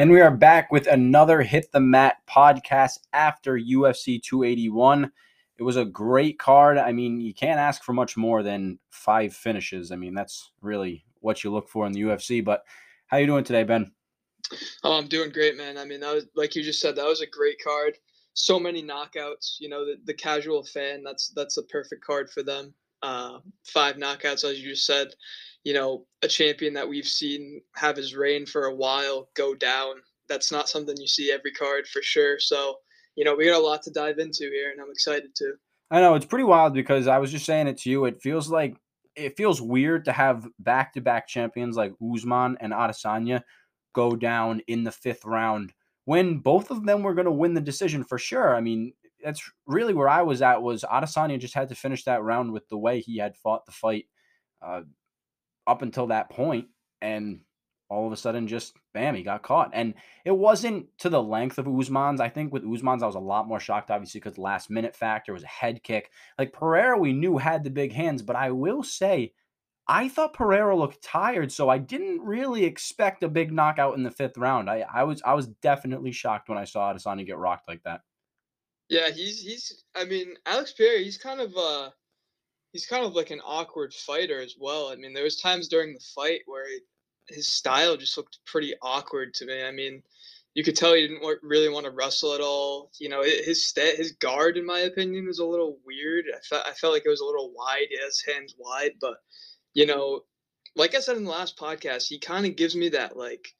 And we are back with another Hit the Mat podcast after UFC 281. It was a great card. I mean, you can't ask for much more than five finishes. I mean, that's really what you look for in the UFC. But how are you doing today, Ben? Oh, I'm doing great, man. I mean, that was like you just said, that was a great card. So many knockouts. You know, the, the casual fan, that's that's a perfect card for them. Uh, five knockouts, as you just said you know, a champion that we've seen have his reign for a while go down. That's not something you see every card for sure. So, you know, we got a lot to dive into here, and I'm excited to. I know it's pretty wild because I was just saying it to you. It feels like it feels weird to have back-to-back champions like Usman and Adesanya go down in the fifth round when both of them were going to win the decision for sure. I mean, that's really where I was at. Was Adesanya just had to finish that round with the way he had fought the fight. Uh, up until that point, and all of a sudden, just bam, he got caught. And it wasn't to the length of Usman's. I think with Usman's, I was a lot more shocked, obviously, because last minute factor was a head kick. Like Pereira, we knew had the big hands, but I will say, I thought Pereira looked tired, so I didn't really expect a big knockout in the fifth round. I, I was I was definitely shocked when I saw Adesanya get rocked like that. Yeah, he's he's. I mean, Alex Pereira, he's kind of uh he's kind of like an awkward fighter as well. I mean, there was times during the fight where his style just looked pretty awkward to me. I mean, you could tell he didn't really want to wrestle at all. You know, his st- his guard, in my opinion, was a little weird. I felt I felt like it was a little wide. He has hands wide, but you know, like I said in the last podcast, he kind of gives me that like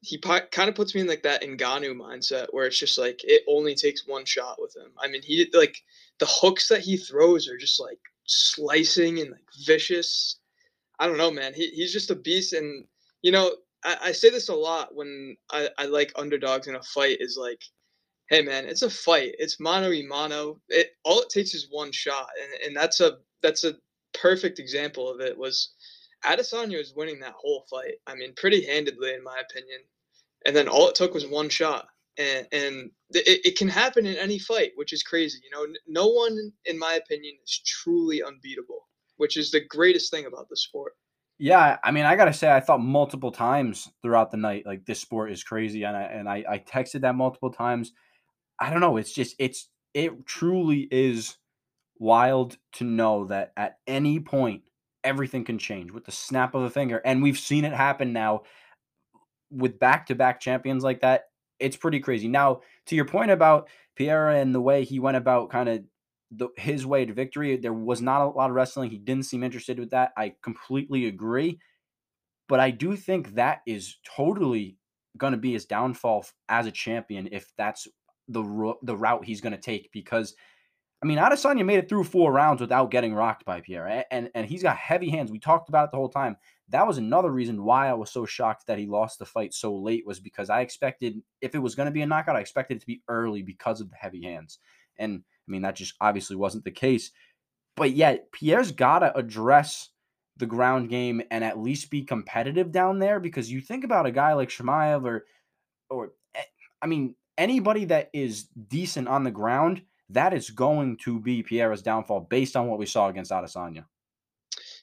he po- kind of puts me in like that Ngannou mindset where it's just like it only takes one shot with him. I mean, he like the hooks that he throws are just like slicing and like vicious. I don't know, man. He, he's just a beast. And, you know, I, I say this a lot when I, I like underdogs in a fight is like, hey, man, it's a fight. It's mano y mano. It, all it takes is one shot. And, and that's a that's a perfect example of it was Adesanya was winning that whole fight. I mean, pretty handedly, in my opinion. And then all it took was one shot and, and it, it can happen in any fight, which is crazy. You know, no one, in my opinion, is truly unbeatable, which is the greatest thing about the sport. Yeah, I mean, I gotta say, I thought multiple times throughout the night, like this sport is crazy, and I and I, I texted that multiple times. I don't know. It's just it's it truly is wild to know that at any point everything can change with the snap of a finger, and we've seen it happen now with back to back champions like that it's pretty crazy. Now, to your point about Pierre and the way he went about kind of his way to victory, there was not a lot of wrestling. He didn't seem interested with that. I completely agree. But I do think that is totally going to be his downfall as a champion if that's the the route he's going to take because I mean Adesanya made it through four rounds without getting rocked by Pierre and and he's got heavy hands. We talked about it the whole time that was another reason why I was so shocked that he lost the fight so late was because I expected if it was going to be a knockout, I expected it to be early because of the heavy hands. And I mean, that just obviously wasn't the case. But yet, Pierre's got to address the ground game and at least be competitive down there because you think about a guy like Chimaev or, or eh, I mean, anybody that is decent on the ground, that is going to be Pierre's downfall based on what we saw against Adesanya.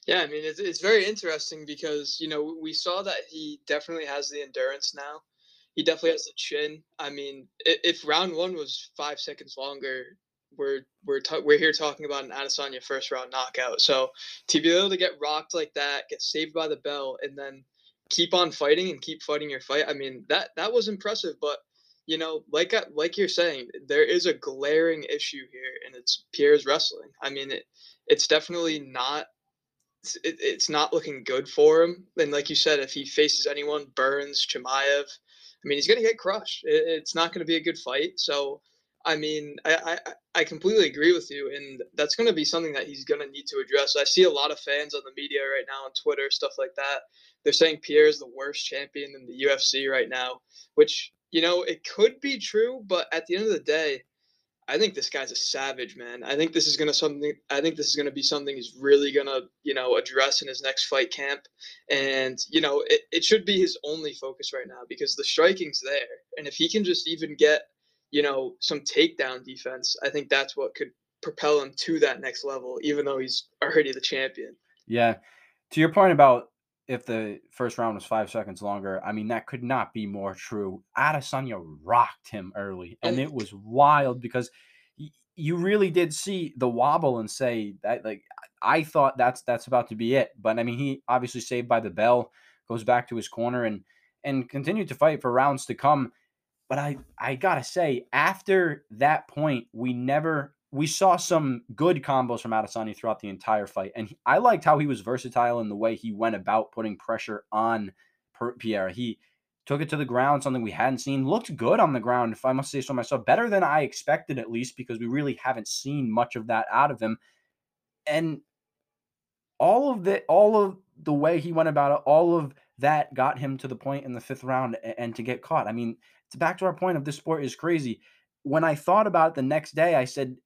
Yeah, I mean it's it's very interesting because you know we saw that he definitely has the endurance now. He definitely has the chin. I mean, if round one was five seconds longer, we're we're ta- we're here talking about an Adesanya first round knockout. So to be able to get rocked like that, get saved by the bell, and then keep on fighting and keep fighting your fight. I mean that that was impressive. But you know, like like you're saying, there is a glaring issue here, and it's Pierre's wrestling. I mean, it it's definitely not it, it's not looking good for him. And like you said, if he faces anyone, Burns, Chimaev, I mean, he's going to get crushed. It, it's not going to be a good fight. So, I mean, I, I, I completely agree with you. And that's going to be something that he's going to need to address. I see a lot of fans on the media right now on Twitter, stuff like that. They're saying Pierre is the worst champion in the UFC right now, which, you know, it could be true. But at the end of the day, I think this guy's a savage, man. I think this is gonna something. I think this is gonna be something he's really gonna, you know, address in his next fight camp. And you know, it, it should be his only focus right now because the striking's there, and if he can just even get, you know, some takedown defense, I think that's what could propel him to that next level. Even though he's already the champion. Yeah, to your point about if the first round was five seconds longer, I mean that could not be more true. Adesanya rocked him early, and it was wild because y- you really did see the wobble and say that like I thought that's that's about to be it. But I mean he obviously saved by the bell, goes back to his corner and and continued to fight for rounds to come. But I I gotta say, after that point, we never we saw some good combos from Adesanya throughout the entire fight, and he- I liked how he was versatile in the way he went about putting pressure on Per- Pierre. He took it to the ground, something we hadn't seen. Looked good on the ground, if I must say so myself. Better than I expected, at least, because we really haven't seen much of that out of him. And all of the all of the way he went about it, all of that got him to the point in the fifth round a- and to get caught. I mean, it's back to our point of this sport is crazy. When I thought about it the next day, I said,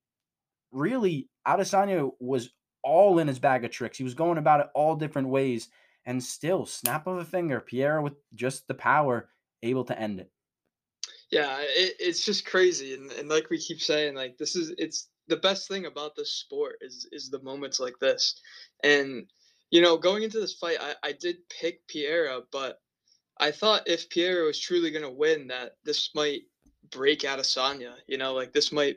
really, Adesanya was all in his bag of tricks. He was going about it all different ways, and still, snap of a finger, Pierre with just the power, able to end it. Yeah, it, it's just crazy, and, and like we keep saying, like this is it's the best thing about this sport is is the moments like this, and you know going into this fight, I I did pick Pereira, but I thought if Pereira was truly gonna win, that this might break Adesanya. You know, like this might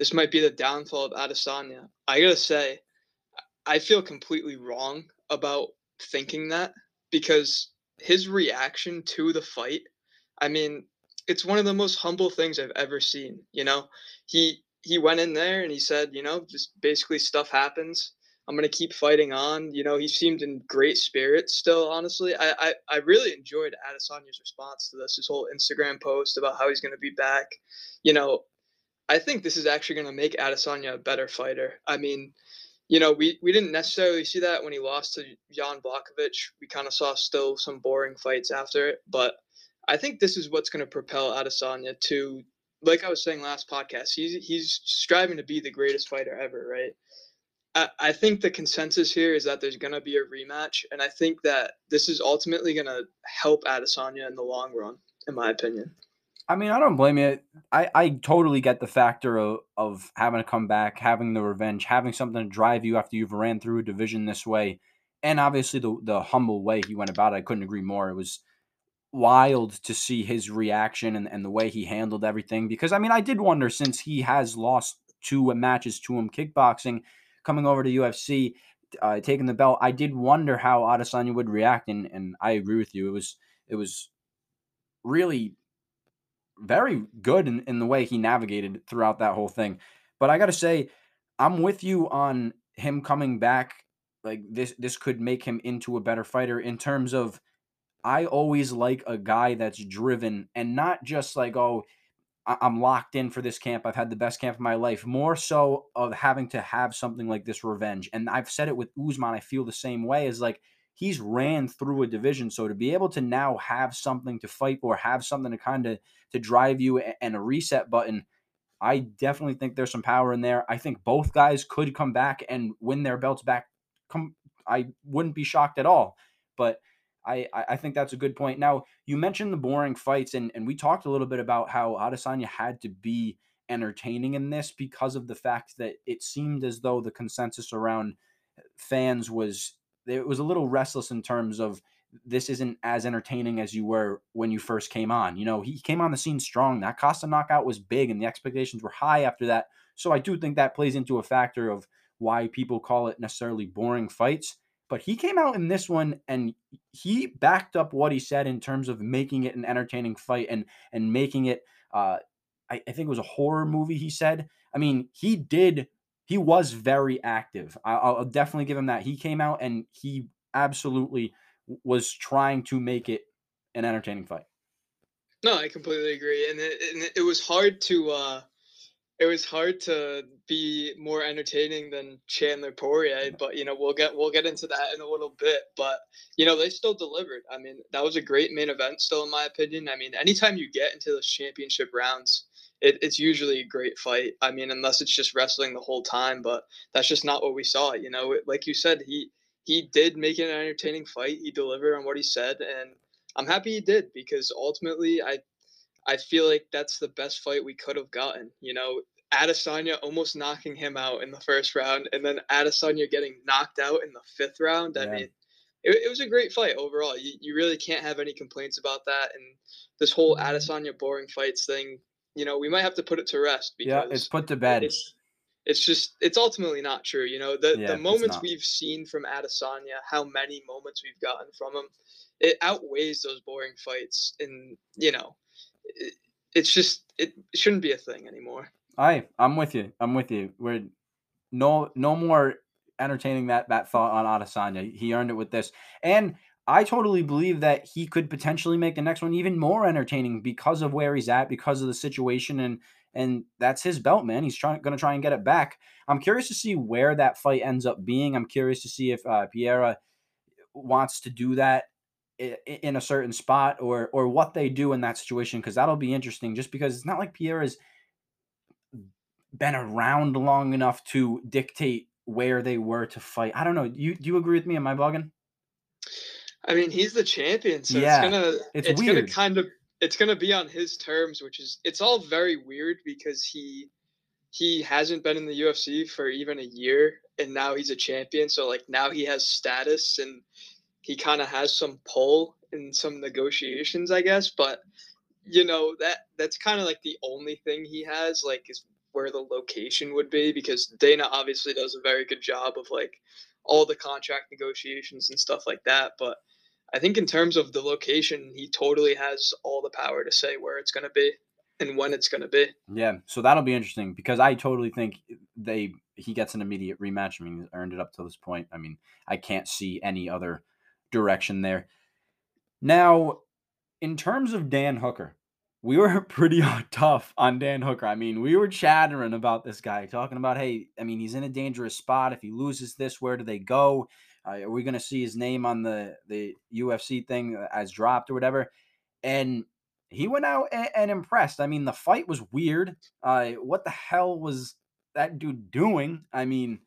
this might be the downfall of Adesanya. I gotta say, I feel completely wrong about thinking that because his reaction to the fight, I mean, it's one of the most humble things I've ever seen, you know? He he went in there and he said, you know, just basically stuff happens. I'm gonna keep fighting on. You know, he seemed in great spirits still, honestly. I I, I really enjoyed Adesanya's response to this, his whole Instagram post about how he's gonna be back. You know, I think this is actually gonna make Adesanya a better fighter. I mean, you know, we, we didn't necessarily see that when he lost to Jan Blachowicz. We kind of saw still some boring fights after it, but I think this is what's going to propel Adesanya to, like I was saying last podcast, he's he's striving to be the greatest fighter ever, right? I, I think the consensus here is that there's going to be a rematch, and I think that this is ultimately going to help Adesanya in the long run, in my opinion. I mean, I don't blame you. I, I totally get the factor of, of having to come back, having the revenge, having something to drive you after you've ran through a division this way. And obviously the the humble way he went about it, I couldn't agree more. It was wild to see his reaction and, and the way he handled everything. Because I mean, I did wonder since he has lost two matches to him kickboxing, coming over to UFC, uh, taking the belt, I did wonder how Adesanya would react. And and I agree with you. It was it was really very good in, in the way he navigated throughout that whole thing. But I got to say, I'm with you on him coming back. Like this, this could make him into a better fighter in terms of. I always like a guy that's driven and not just like, oh, I'm locked in for this camp. I've had the best camp of my life. More so of having to have something like this revenge. And I've said it with Usman. I feel the same way. Is like he's ran through a division, so to be able to now have something to fight for, have something to kind of to drive you and a reset button. I definitely think there's some power in there. I think both guys could come back and win their belts back. Come, I wouldn't be shocked at all. But I, I think that's a good point. Now you mentioned the boring fights, and and we talked a little bit about how Adesanya had to be entertaining in this because of the fact that it seemed as though the consensus around fans was it was a little restless in terms of this isn't as entertaining as you were when you first came on. You know, he came on the scene strong. That Costa knockout was big, and the expectations were high after that. So I do think that plays into a factor of why people call it necessarily boring fights. But he came out in this one and he backed up what he said in terms of making it an entertaining fight and and making it uh I, I think it was a horror movie he said i mean he did he was very active I, i'll definitely give him that he came out and he absolutely was trying to make it an entertaining fight No, I completely agree, and it, and it was hard to uh, it was hard to be more entertaining than Chandler Poirier, but you know we'll get we'll get into that in a little bit. But you know they still delivered. I mean that was a great main event, still in my opinion. I mean anytime you get into those championship rounds, it, it's usually a great fight. I mean unless it's just wrestling the whole time, but that's just not what we saw. You know, like you said, he he did make it an entertaining fight. He delivered on what he said, and I'm happy he did because ultimately I I feel like that's the best fight we could have gotten. You know, Adesanya almost knocking him out in the first round, and then Adesanya getting knocked out in the fifth round. I mean, it, it was a great fight overall. You, you really can't have any complaints about that. And this whole Mm-hmm. Adesanya boring fights thing, you know, we might have to put it to rest Yeah, because it's put to bed. it's it's just it's ultimately not true. You know, the Yeah, the moments we've seen from Adesanya, how many moments we've gotten from him, it outweighs those boring fights. And you know, it, it's just it shouldn't be a thing anymore. I I'm with you. I'm with you. We're no no more entertaining that that thought on Adesanya. He earned it with this, and I totally believe that he could potentially make the next one even more entertaining because of where he's at, because of the situation, and and that's his belt, man. He's trying going to try and get it back. I'm curious to see where that fight ends up being. I'm curious to see if uh, Pereira wants to do that in a certain spot or or what they do in that situation because that'll be interesting. Just because it's not like Pereira's been around long enough to dictate where they were to fight. I don't know. You do you agree with me? Am I bugging? I mean, he's the champion, so Yeah, it's gonna it's it's, gonna kind of it's gonna be on his terms, which is it's all very weird because he he hasn't been in the UFC for even a year and now he's a champion, so like now he has status and he kind of has some pull in some negotiations, I guess, but you know, that that's kind of like the only thing he has like is where the location would be because Dana obviously does a very good job of like all the contract negotiations and stuff like that, but I think in terms of the location, he totally has all the power to say where it's going to be and when it's going to be. Yeah, so that'll be interesting because I totally think they he gets an immediate rematch. I mean, he's earned it up to this point. I mean, I can't see any other direction there. Now, in terms of Dan Hooker, we were pretty tough on Dan Hooker. I mean, we were chattering about this guy, talking about, hey, I mean, he's in a dangerous spot. If he loses this, where do they go? Uh, are we going to see his name on the the UFC thing as dropped or whatever? And he went out and, and impressed. I mean, the fight was weird. Uh, what the hell was that dude doing? I mean,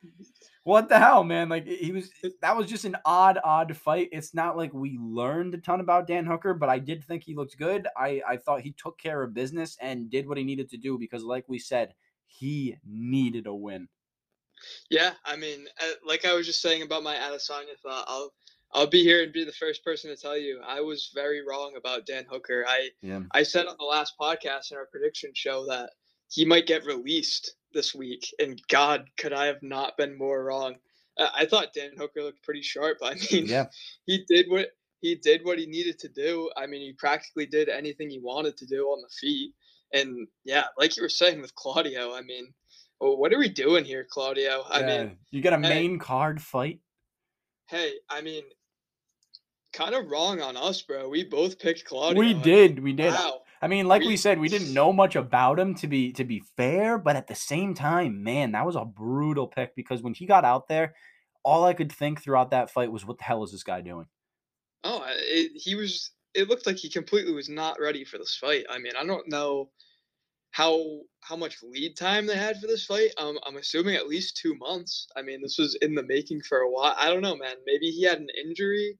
what the hell, man? Like he was that was just an odd, odd fight. It's not like we learned a ton about Dan Hooker, but I did think he looked good. I, I thought he took care of business and did what he needed to do because, like we said, he needed a win. Yeah, I mean, uh, like I was just saying about my Adesanya thought, I'll I'll be here and be the first person to tell you I was very wrong about Dan Hooker. I Yeah. I said on the last podcast in our prediction show that he might get released this week, and God, could I have not been more wrong? Uh, I thought Dan Hooker looked pretty sharp. I mean, Yeah. he did what he did what he needed to do. I mean, he practically did anything he wanted to do on the feet. And yeah, like you were saying with Claudio, I mean, what are we doing here, Claudio? I Yeah. mean, you got a hey. main card fight. hey, I mean, kind of wrong on us, bro. We both picked Claudio. We did, we did. Wow. I mean, like we We- said, we didn't know much about him to be to be fair, but at the same time, man, that was a brutal pick because when he got out there, all I could think throughout that fight was, "What the hell is this guy doing?" Oh, it, he was. It looked like he completely was not ready for this fight. I mean, I don't know how how much lead time they had for this fight. Um, I'm assuming at least two months. I mean, this was in the making for a while. I don't know, man. Maybe he had an injury.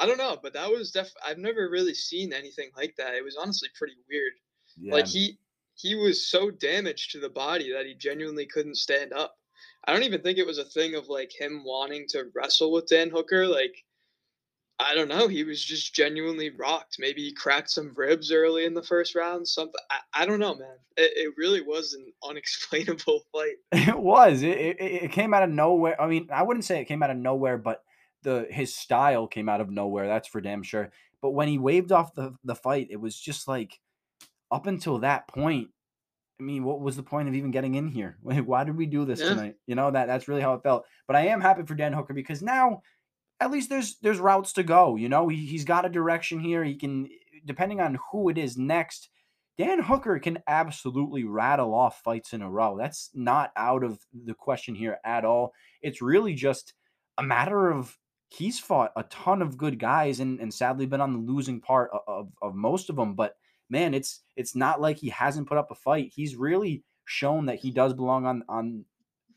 I don't know, but that was def. I've never really seen anything like that. It was honestly pretty weird. Yeah, Like he he was so damaged to the body that he genuinely couldn't stand up. I don't even think it was a thing of like him wanting to wrestle with Dan Hooker. Like I don't know, he was just genuinely rocked. Maybe he cracked some ribs early in the first round. Something I, I don't know, man. It, it really was an unexplainable fight. it was. It, it it came out of nowhere. I mean, I wouldn't say it came out of nowhere, but the his style came out of nowhere. That's for damn sure. But when he waved off the the fight, it was just like up until that point. I mean, what was the point of even getting in here? Like, Why did we do this Yeah. tonight? You know that that's really how it felt. But I am happy for Dan Hooker because now at least there's there's routes to go. You know, he, he's got a direction here. He can, depending on who it is next. Dan Hooker can absolutely rattle off fights in a row. That's not out of the question here at all. It's really just a matter of he's fought a ton of good guys and, and sadly been on the losing part of, of, of most of them. But man, it's it's not like he hasn't put up a fight. He's really shown that he does belong on on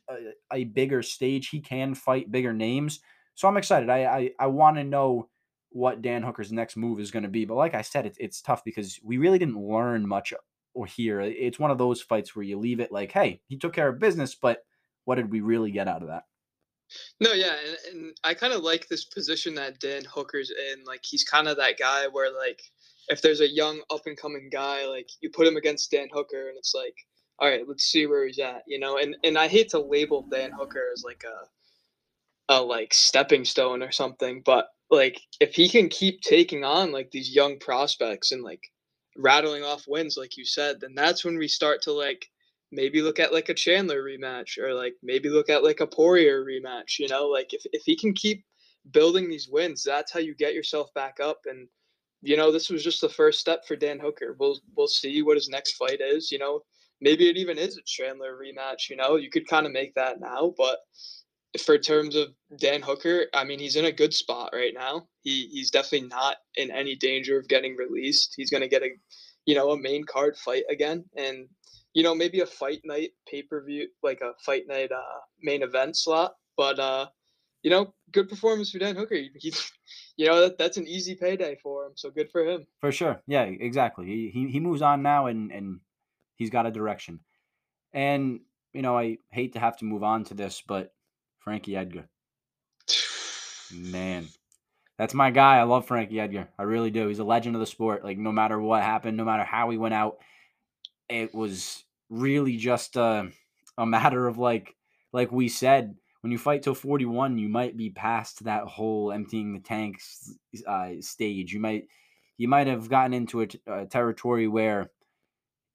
a, a bigger stage. He can fight bigger names. So I'm excited. I I, I want to know what Dan Hooker's next move is going to be. But like I said, it's it's tough because we really didn't learn much uh, or hear. It's one of those fights where you leave it like, hey, he took care of business, but what did we really get out of that? No, yeah, and, and I kind of like this position that Dan Hooker's in. Like he's kind of that guy where like if there's a young up and coming guy, like you put him against Dan Hooker, and it's like, all right, let's see where he's at, you know. And and I hate to label Dan Hooker as like a a like stepping stone or something, but like if he can keep taking on like these young prospects and like rattling off wins, like you said, then that's when we start to like maybe look at like a Chandler rematch or like maybe look at like a Poirier rematch. You know, like if if he can keep building these wins, that's how you get yourself back up. And you know, this was just the first step for Dan Hooker. We'll we'll see what his next fight is. You know, maybe it even is a Chandler rematch. You know, you could kind of make that now, but for terms of Dan Hooker, I mean, he's in a good spot right now. He he's definitely not in any danger of getting released. He's going to get a, you know, a main card fight again, and you know, maybe a fight night pay per view, like a fight night uh, main event slot. But uh, you know, good performance for Dan Hooker. He's, you know, that, that's an easy payday for him. So good for him. For sure. Yeah, exactly. He he, he moves on now, and and he's got a direction. And you know, I hate to have to move on to this, but Frankie Edgar, man, that's my guy. I love Frankie Edgar. I really do. He's a legend of the sport. Like no matter what happened, no matter how he went out, it was really just a, a matter of like like we said when you fight till 41 you might be past that whole emptying the tanks uh, stage you might you might have gotten into a, a territory where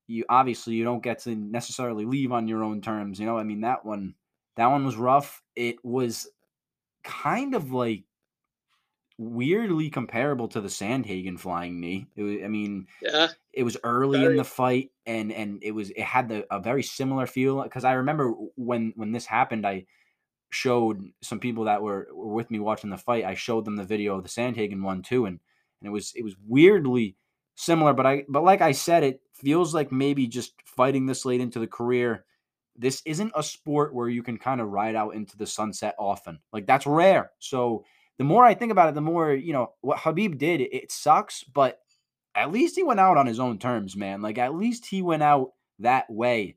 you obviously you don't get to necessarily leave on your own terms you know i mean that one that one was rough it was kind of like weirdly comparable to the Sandhagen flying knee. It was, I mean, yeah, it was early very. in the fight, and and it was it had the a very similar feel because I remember when when this happened, I showed some people that were, were with me watching the fight. I showed them the video of the Sandhagen one too, and and it was it was weirdly similar. But I but like I said, it feels like maybe just fighting this late into the career. This isn't a sport where you can kind of ride out into the sunset often. Like that's rare. So the more I think about it, the more, you know, what Khabib did, it sucks, but at least he went out on his own terms, man. Like at least he went out that way.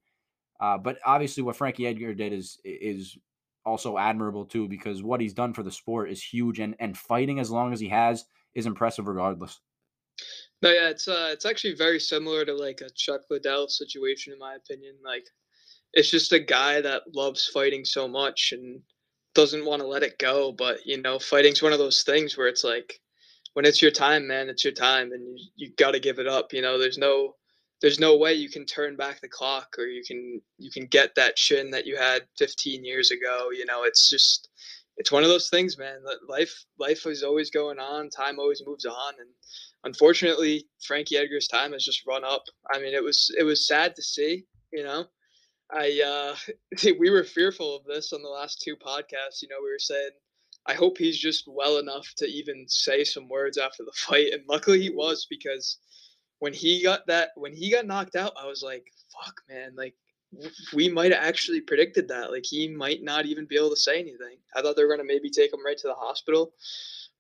Uh, but obviously, what Frankie Edgar did is is also admirable too, because what he's done for the sport is huge, and and fighting as long as he has is impressive, regardless. No, yeah, it's uh, it's actually very similar to like a Chuck Liddell situation, in my opinion. Like, it's just a guy that loves fighting so much, and doesn't want to let it go. But you know, fighting's one of those things where it's like when it's your time, man, it's your time, and you you got to give it up. You know, there's no there's no way you can turn back the clock or you can you can get that chin that you had 15 years ago. You know, it's just it's one of those things, man. Life life is always going on. Time always moves on, and unfortunately, Frankie Edgar's time has just run up. I mean, it was it was sad to see. You know, I uh, we were fearful of this on the last two podcasts. You know, we were saying, I hope he's just well enough to even say some words after the fight, and luckily he was because when he got that when he got knocked out, I was like, fuck, man, like we might have actually predicted that. Like he might not even be able to say anything. I thought they were gonna maybe take him right to the hospital,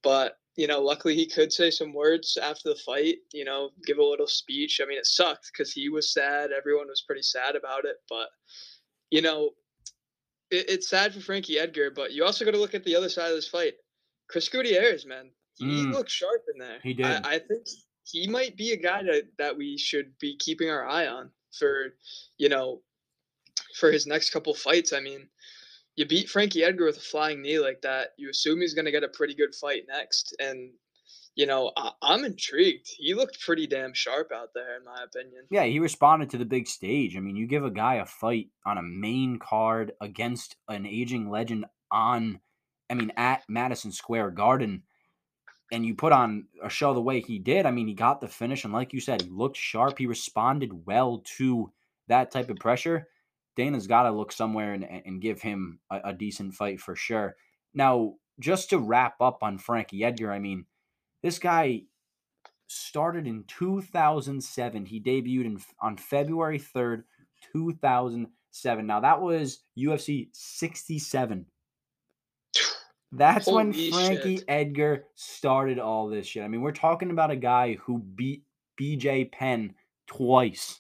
but you know, luckily he could say some words after the fight, you know, give a little speech. I mean, it sucked because he was sad. Everyone was pretty sad about it. But, you know, it, it's sad for Frankie Edgar, but you also got to look at the other side of this fight. Chris Gutierrez, man, he mm. looked sharp in there. He did. I, I think he might be a guy that, that we should be keeping our eye on for, you know, for his next couple fights. I mean, you beat Frankie Edgar with a flying knee like that, you assume he's going to get a pretty good fight next. And, you know, I- am intrigued. He looked pretty damn sharp out there, in my opinion. Yeah, he responded to the big stage. I mean, you give a guy a fight on a main card against an aging legend on, I mean, at Madison Square Garden. And you put on a show the way he did. I mean, he got the finish. And like you said, he looked sharp. He responded well to that type of pressure Dana's got to look somewhere and, and give him a, a, decent fight for sure. Now, just to wrap up on Frankie Edgar, I mean, this guy started in 2007. He debuted in, on February 3rd, 2007. Now, that was UFC 67. That's Holy when Frankie shit. Edgar started all this shit. I mean, we're talking about a guy who beat BJ Penn twice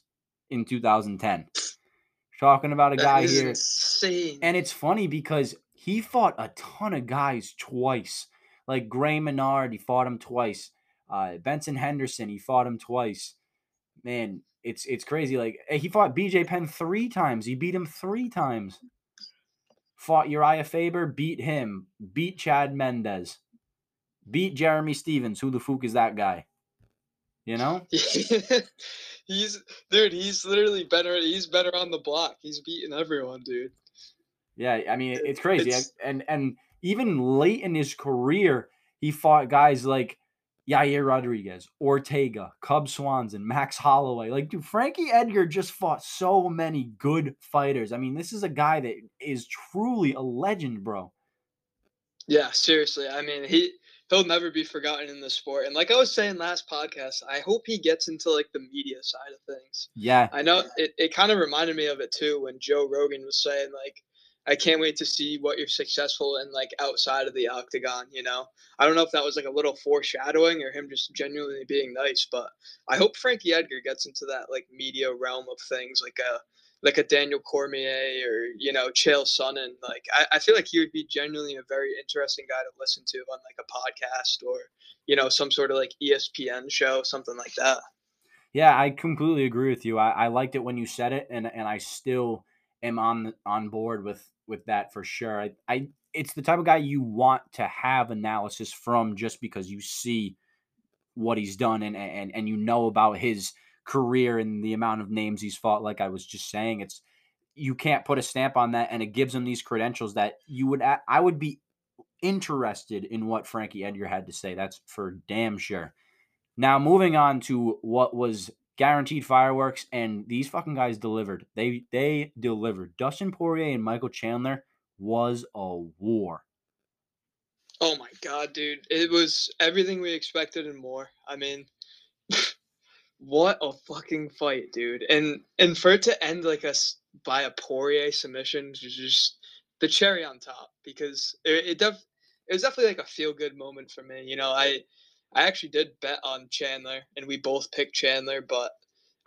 in 2010 talking about a that guy here. Insane. And it's funny because he fought a ton of guys twice. Like Gray Maynard, he fought him twice. Uh, Benson Henderson, he fought him twice. Man, it's it's crazy. Like eh, he fought BJ Penn three times. He beat him three times. Fought Uriah Faber, beat him. Beat Chad Mendes. Beat Jeremy Stephens. Who the fuck is that guy? You know? he's dude, he's literally better he's better on the block. He's beating everyone, dude. Yeah, I mean it's crazy. It's, and and even late in his career, he fought guys like Yair Rodriguez, Ortega, Cub Swanson, Max Holloway. Like, dude, Frankie Edgar just fought so many good fighters. I mean, this is a guy that is truly a legend, bro. Yeah, seriously. I mean, he he'll never be forgotten in the sport. And like I was saying last podcast, I hope he gets into like the media side of things. Yeah. I know it, it kind of reminded me of it too when Joe Rogan was saying like I can't wait to see what you're successful in like outside of the octagon, you know. I don't know if that was like a little foreshadowing or him just genuinely being nice, but I hope Frankie Edgar gets into that like media realm of things like a like a Daniel Cormier or you know Chael Sonnen. Like I, I feel like he would be genuinely a very interesting guy to listen to on like a podcast or you know some sort of like ESPN show, something like that. Yeah, I completely agree with you. I, I liked it when you said it, and and I still am on on board with with that for sure. I, I it's the type of guy you want to have analysis from just because you see what he's done and and and you know about his career and the amount of names he's fought like I was just saying it's you can't put a stamp on that and it gives him these credentials that you would I would be interested in what Frankie Edgar had to say that's for damn sure. Now moving on to what was guaranteed fireworks, and these fucking guys delivered. They they delivered. Dustin Poirier and Michael Chandler was a war. Oh my god, dude! It was everything we expected and more. I mean, what a fucking fight, dude! And and for it to end like a by a Poirier submission, just the cherry on top because it, it def it was definitely like a feel good moment for me. You know, I I actually did bet on Chandler, and we both picked Chandler, but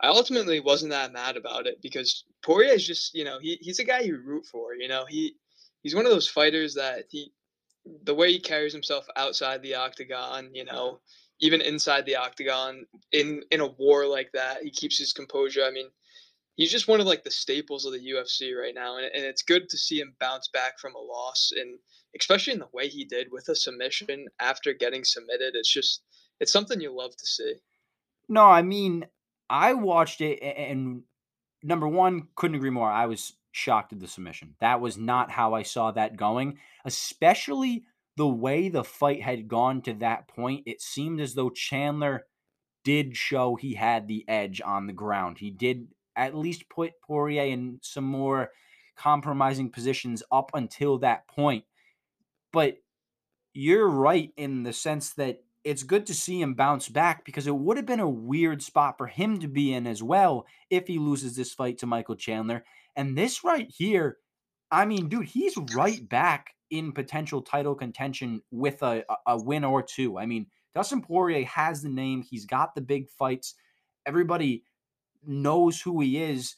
I ultimately wasn't that mad about it because Poirier is just, you know, he, he's a guy you root for. You know, he he's one of those fighters that he, the way he carries himself outside the octagon, you know, even inside the octagon, in in a war like that, he keeps his composure. I mean, he's just one of like the staples of the UFC right now, and, and it's good to see him bounce back from a loss and especially in the way he did with a submission after getting submitted. It's just it's something you love to see. No, I mean, I watched it and number one, couldn't agree more. I was shocked at the submission. That was not how I saw that going, especially the way the fight had gone to that point. It seemed as though Chandler did show he had the edge on the ground. He did at least put Poirier in some more compromising positions up until that point. But you're right in the sense that it's good to see him bounce back because it would have been a weird spot for him to be in as well if he loses this fight to Michael Chandler. And this right here, I mean, dude, he's right back in potential title contention with a, a win or two. I mean, Dustin Poirier has the name, he's got the big fights. Everybody knows who he is,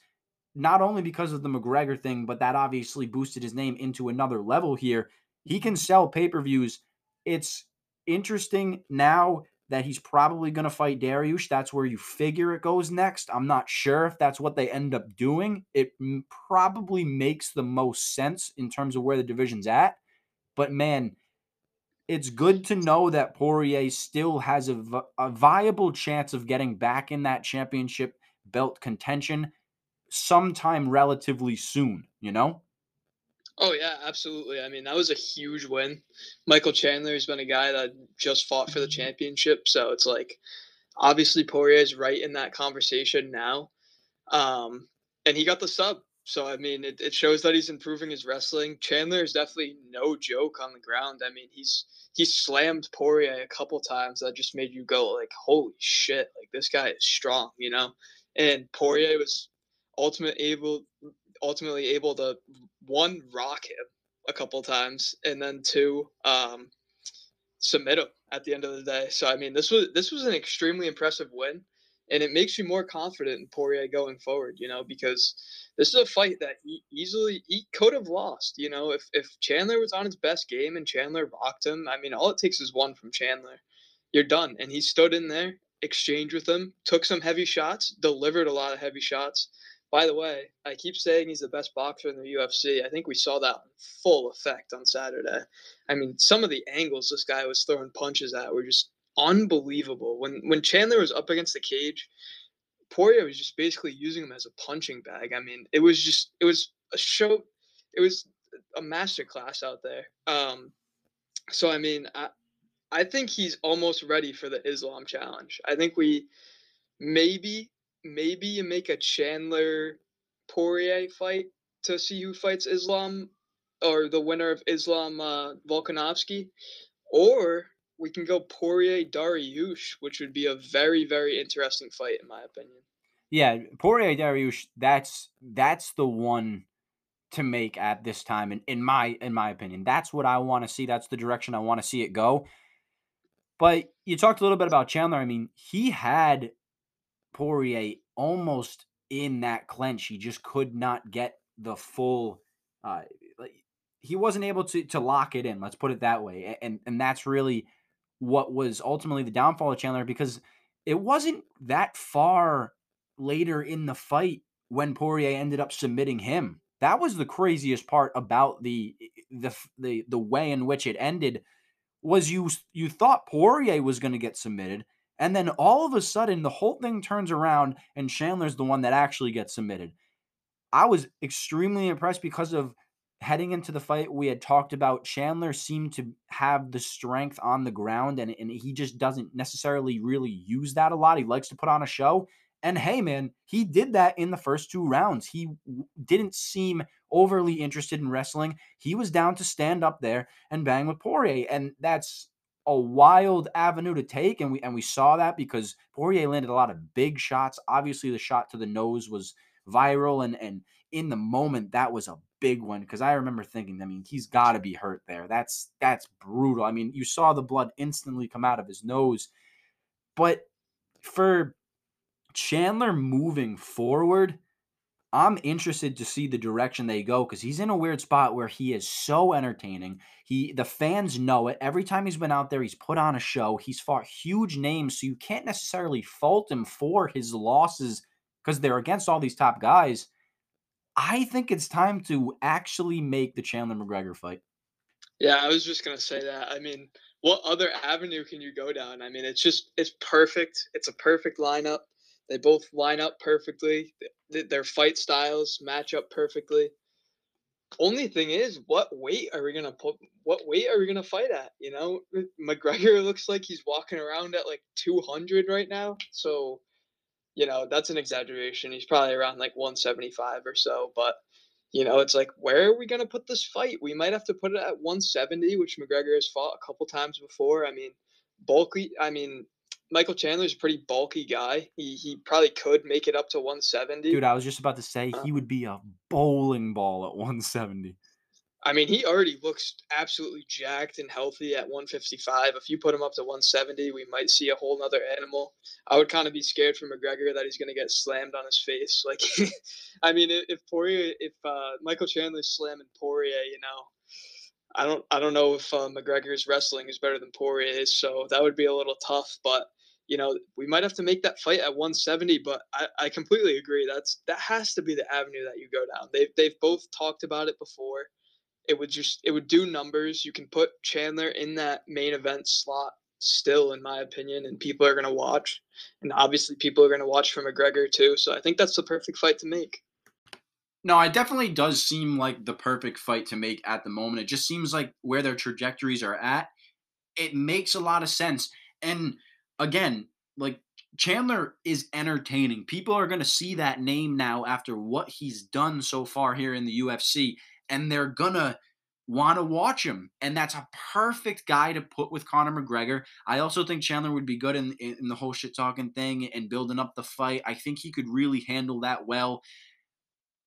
not only because of the McGregor thing, but that obviously boosted his name into another level here. He can sell pay per views. It's interesting now that he's probably going to fight Dariush. That's where you figure it goes next. I'm not sure if that's what they end up doing. It probably makes the most sense in terms of where the division's at. But man, it's good to know that Poirier still has a, a viable chance of getting back in that championship belt contention sometime relatively soon, you know? Oh yeah, absolutely. I mean, that was a huge win. Michael Chandler has been a guy that just fought for the mm-hmm. championship, so it's like obviously Poirier is right in that conversation now. Um, and he got the sub. So I mean, it, it shows that he's improving his wrestling. Chandler is definitely no joke on the ground. I mean, he's he slammed Poirier a couple times that just made you go like, "Holy shit! Like this guy is strong," you know. And Poirier was ultimately able ultimately able to one rock him a couple times and then two um, submit him at the end of the day. So I mean, this was this was an extremely impressive win, and it makes you more confident in Poirier going forward. You know, because this is a fight that he easily he could have lost. You know, if if Chandler was on his best game and Chandler rocked him, I mean, all it takes is one from Chandler, you're done. And he stood in there, exchanged with him, took some heavy shots, delivered a lot of heavy shots. By the way, I keep saying he's the best boxer in the UFC. I think we saw that full effect on Saturday. I mean, some of the angles this guy was throwing punches at were just unbelievable. When when Chandler was up against the cage, Poirier was just basically using him as a punching bag. I mean, it was just it was a show. It was a master class out there. Um, so I mean, I I think he's almost ready for the Islam challenge. I think we maybe maybe you make a Chandler Poirier fight to see who fights Islam or the winner of Islam uh, Volkanovski, or we can go Poirier Dariush, which would be a very very interesting fight in my opinion. Yeah, Poirier Dariush. That's that's the one to make at this time, in, in my in my opinion. That's what I want to see. That's the direction I want to see it go. But you talked a little bit about Chandler. I mean, he had Poirier almost in that clench. He just could not get the full. Uh, he wasn't able to to lock it in. Let's put it that way. And and that's really what was ultimately the downfall of Chandler because it wasn't that far later in the fight when Poirier ended up submitting him. That was the craziest part about the the the the way in which it ended was you you thought Poirier was going to get submitted and then all of a sudden the whole thing turns around and Chandler's the one that actually gets submitted. I was extremely impressed because of heading into the fight, we had talked about Chandler seemed to have the strength on the ground, and, and he just doesn't necessarily really use that a lot. He likes to put on a show. And hey, man, he did that in the first two rounds. He didn't seem overly interested in wrestling. He was down to stand up there and bang with Poirier. And that's a wild avenue to take. And we and we saw that because Poirier landed a lot of big shots. Obviously, the shot to the nose was viral and and in the moment that was a big one because I remember thinking, I mean, he's got to be hurt there. That's that's brutal. I mean, you saw the blood instantly come out of his nose. But for Chandler moving forward, I'm interested to see the direction they go because he's in a weird spot where he is so entertaining. He the fans know it. Every time he's been out there, he's put on a show. He's fought huge names, so you can't necessarily fault him for his losses because they're against all these top guys. I think it's time to actually make the Chandler McGregor fight. Yeah, I was just gonna say that. I mean, what other avenue can you go down? I mean, it's just it's perfect. It's a perfect lineup. They both line up perfectly. Their fight styles match up perfectly. Only thing is, what weight are we gonna put? What weight are we gonna fight at? You know, McGregor looks like he's walking around at like 200 right now. So you know, that's an exaggeration. He's probably around like 175 or so. But, you know, it's like, where are we going to put this fight? We might have to put it at 170, which McGregor has fought a couple times before. I mean, bulky. I mean, Michael Chandler's a pretty bulky guy. He he probably could make it up to 170. Dude, I was just about to say uh, he would be a bowling ball at 170. I mean, he already looks absolutely jacked and healthy at 155. If you put him up to 170, we might see a whole nother animal. I would kind of be scared for McGregor that he's going to get slammed on his face. Like, I mean, if Poirier, if uh, Michael Chandler's slamming Poirier, you know, I don't, I don't know if uh, McGregor's wrestling is better than Poirier's, so that would be a little tough. But you know, we might have to make that fight at 170. But I, I completely agree. That's that has to be the avenue that you go down. They've they've both talked about it before it would just it would do numbers. You can put Chandler in that main event slot still, in my opinion, and people are gonna watch. And obviously, people are gonna watch for McGregor too. So I think that's the perfect fight to make. No, it definitely does seem like the perfect fight to make at the moment. It just seems like where their trajectories are at, it makes a lot of sense. And again, like Chandler is entertaining. People are going to see that name now after what he's done so far here in the UFC and they're gonna want to watch him. And that's a perfect guy to put with Conor McGregor. I also think Chandler would be good in, in the whole shit talking thing and building up the fight. I think he could really handle that well.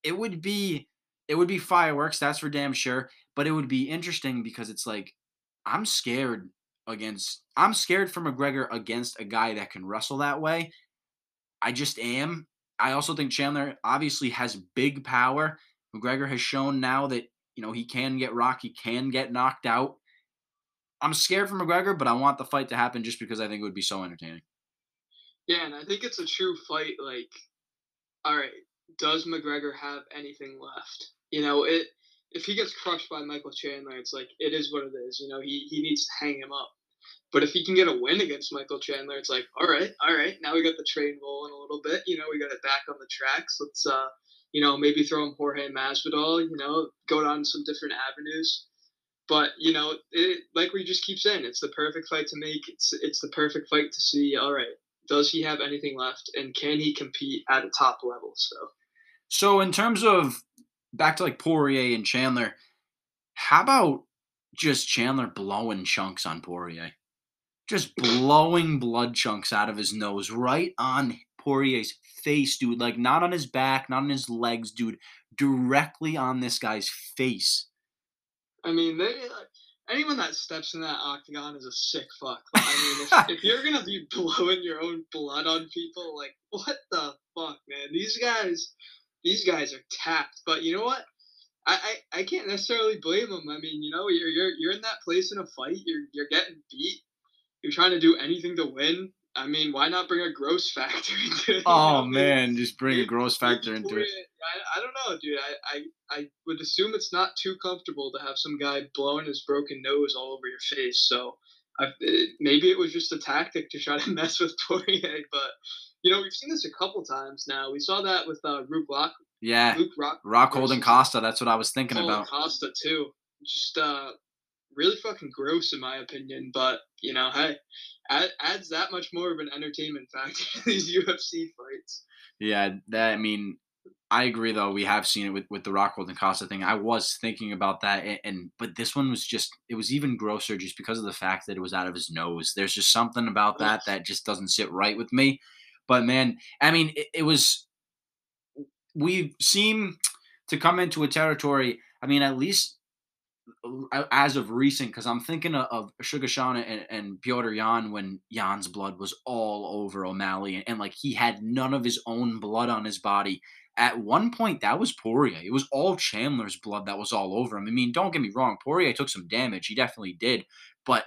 It would be it would be fireworks, that's for damn sure. But it would be interesting because it's like I'm scared against I'm scared for McGregor against a guy that can wrestle that way. I just am. I also think Chandler obviously has big power. McGregor has shown now that you know he can get rocked, he can get knocked out. I'm scared for McGregor, but I want the fight to happen just because I think it would be so entertaining. Yeah, and I think it's a true fight. Like, all right, does McGregor have anything left? You know, it if he gets crushed by Michael Chandler, it's like it is what it is. You know, he he needs to hang him up. But if he can get a win against Michael Chandler, it's like, all right, all right, now we got the train rolling a little bit. You know, we got it back on the tracks. Let's, uh, you know, maybe throw him Jorge Masvidal. You know, go down some different avenues. But you know, it, like we just keep saying, it's the perfect fight to make. It's it's the perfect fight to see. All right, does he have anything left, and can he compete at a top level? So, so in terms of back to like Poirier and Chandler, how about just Chandler blowing chunks on Poirier? Just blowing blood chunks out of his nose right on Poirier's face, dude. Like not on his back, not on his legs, dude. Directly on this guy's face. I mean, they, anyone that steps in that octagon is a sick fuck. I mean, if, if, you're gonna be blowing your own blood on people, like what the fuck, man? These guys, these guys are tapped. But you know what? I, I, I can't necessarily blame them. I mean, you know, you're you're you're in that place in a fight. You're you're getting beat. You're trying to do anything to win. I mean, why not bring a gross factor into it? Oh know? man, just bring a gross factor into it. I, I don't know, dude. I, I I would assume it's not too comfortable to have some guy blowing his broken nose all over your face. So i it, maybe it was just a tactic to try to mess with Poirier. But you know, we've seen this a couple times now. We saw that with uh, Luke Rock. Yeah, Luke Rock. Rockhold Costa. That's what I was thinking about. Costa too. Just uh, really fucking gross in my opinion. But you know, hey, add, adds that much more of an entertainment factor to these UFC fights. Yeah, that I mean, I agree though. We have seen it with with the Rockhold and Costa thing. I was thinking about that, and, and, but this one was just it was even grosser just because of the fact that it was out of his nose. There's just something about that that just doesn't sit right with me. But man, I mean, it, it was we seem to come into a territory. I mean, at least as of recent, because I'm thinking of, Sugar Sean and, and Petr Yan when Yan's blood was all over O'Malley, and, and, like he had none of his own blood on his body. At one point, that was Poirier. It was all Chandler's blood that was all over him. I mean, don't get me wrong, Poirier took some damage. He definitely did, but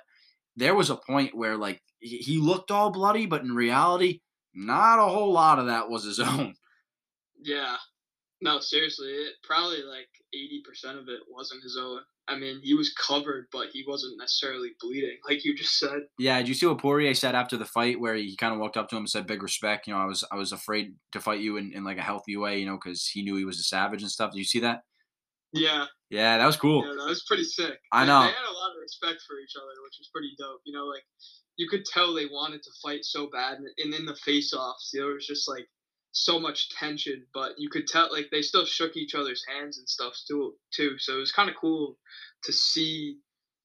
there was a point where like he looked all bloody, but in reality, not a whole lot of that was his own. Yeah, no, seriously, it probably like eighty percent of it wasn't his own. I mean, he was covered, but he wasn't necessarily bleeding, like you just said. Yeah, did you see what Poirier said after the fight, where he kind of walked up to him and said, "Big respect." You know, I was I was afraid to fight you in, in like a healthy way, you know, because he knew he was a savage and stuff. Did you see that? Yeah. Yeah, that was cool. Yeah, that was pretty sick. I know. They, they had a lot of respect for each other, which was pretty dope. You know, like you could tell they wanted to fight so bad, and, and in the face-offs, there was just like so much tension, but you could tell like they still shook each other's hands and stuff too. Too, so it was kind of cool to see.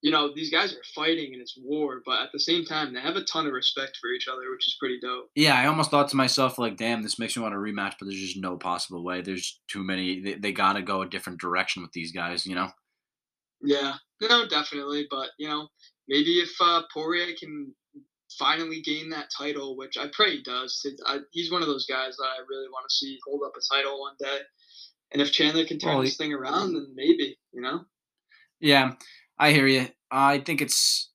You know, these guys are fighting and it's war, but at the same time, they have a ton of respect for each other, which is pretty dope. Yeah, I almost thought to myself, like, damn, this makes me want a rematch, but there's just no possible way. There's too many. They, they got to go a different direction with these guys, you know? Yeah, no, definitely. But, you know, maybe if uh, Poirier can finally gain that title, which I pray he does. I, he's one of those guys that I really want to see hold up a title one day. And if Chandler can turn well, this thing around, then maybe, you know? Yeah, I hear you. I think it's.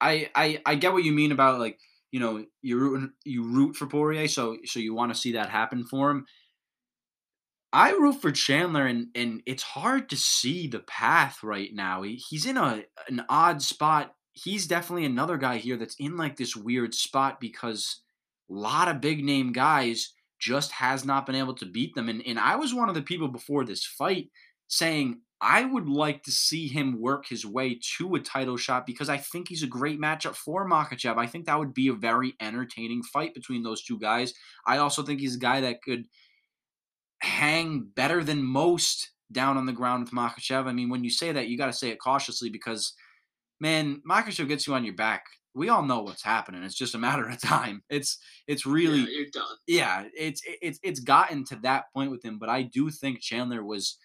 I, I I get what you mean about like you know you root you root for Poirier, so so you want to see that happen for him. I root for Chandler, and and it's hard to see the path right now. He, he's in a an odd spot he's definitely another guy here that's in like this weird spot because a lot of big name guys just has not been able to beat them. And, and I was one of the people before this fight saying I would like to see him work his way to a title shot because I think he's a great matchup for Makhachev. I think that would be a very entertaining fight between those two guys. I also think he's a guy that could hang better than most down on the ground with Makhachev. I mean, when you say that, you got to say it cautiously because – man, Makhachev gets you on your back. We all know what's happening. It's just a matter of time. It's it's really yeah, you're done. Yeah, it's it's it's gotten to that point with him, but I do think Chandler was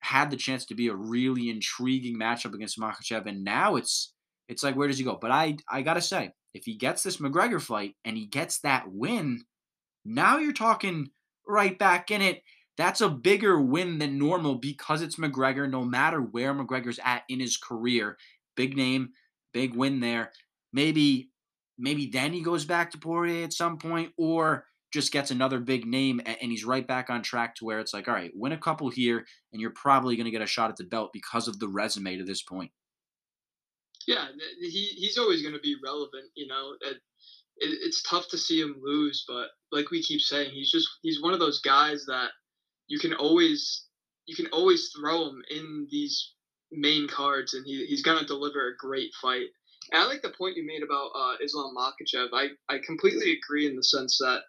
had the chance to be a really intriguing matchup against Makhachev, and now it's it's like where does he go? But I I gotta say, if he gets this McGregor fight and he gets that win, Now you're talking right back in it. That's a bigger win than normal because it's McGregor, no matter where McGregor's at in his career. Big name, big win there. Maybe, maybe he goes back to Poirier at some point, or just gets another big name and he's right back on track to where it's like, all right, win a couple here, and you're probably going to get a shot at the belt because of the resume to this point. Yeah, he he's always going to be relevant. You know, it, it, it's tough to see him lose, but like we keep saying, he's just he's one of those guys that you can always you can always throw him in these main cards, and he, he's going to deliver a great fight. And I like the point you made about uh, Islam Makhachev. I, I completely agree in the sense that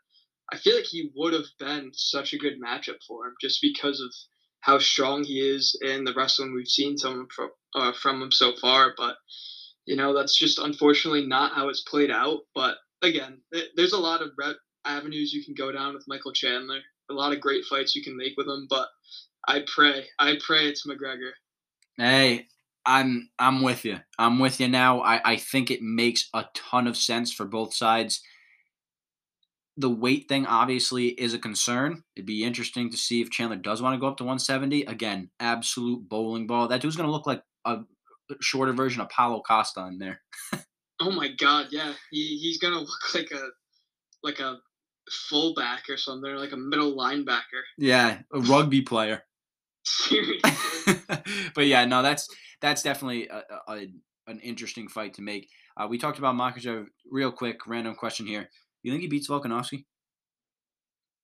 I feel like he would have been such a good matchup for him just because of how strong he is and the wrestling we've seen from, uh, from him so far. But, you know, that's just unfortunately not how it's played out. But again, there's a lot of avenues you can go down with Michael Chandler, a lot of great fights you can make with him. But I pray, I pray it's McGregor. Hey, I'm I'm with you. I'm with you now. I, I think it makes a ton of sense for both sides. The weight thing obviously is a concern. It'd be interesting to see if Chandler does want to go up to 170. Again, absolute bowling ball. That dude's gonna look like a shorter version of Paulo Costa in there. oh my god, yeah. He he's gonna look like a like a fullback or something, like a middle linebacker. Yeah, a rugby player. but yeah, no, that's that's definitely a, a, an interesting fight to make. Uh, we talked about Makhachev real quick. Random question here: You think he beats Volkanovski?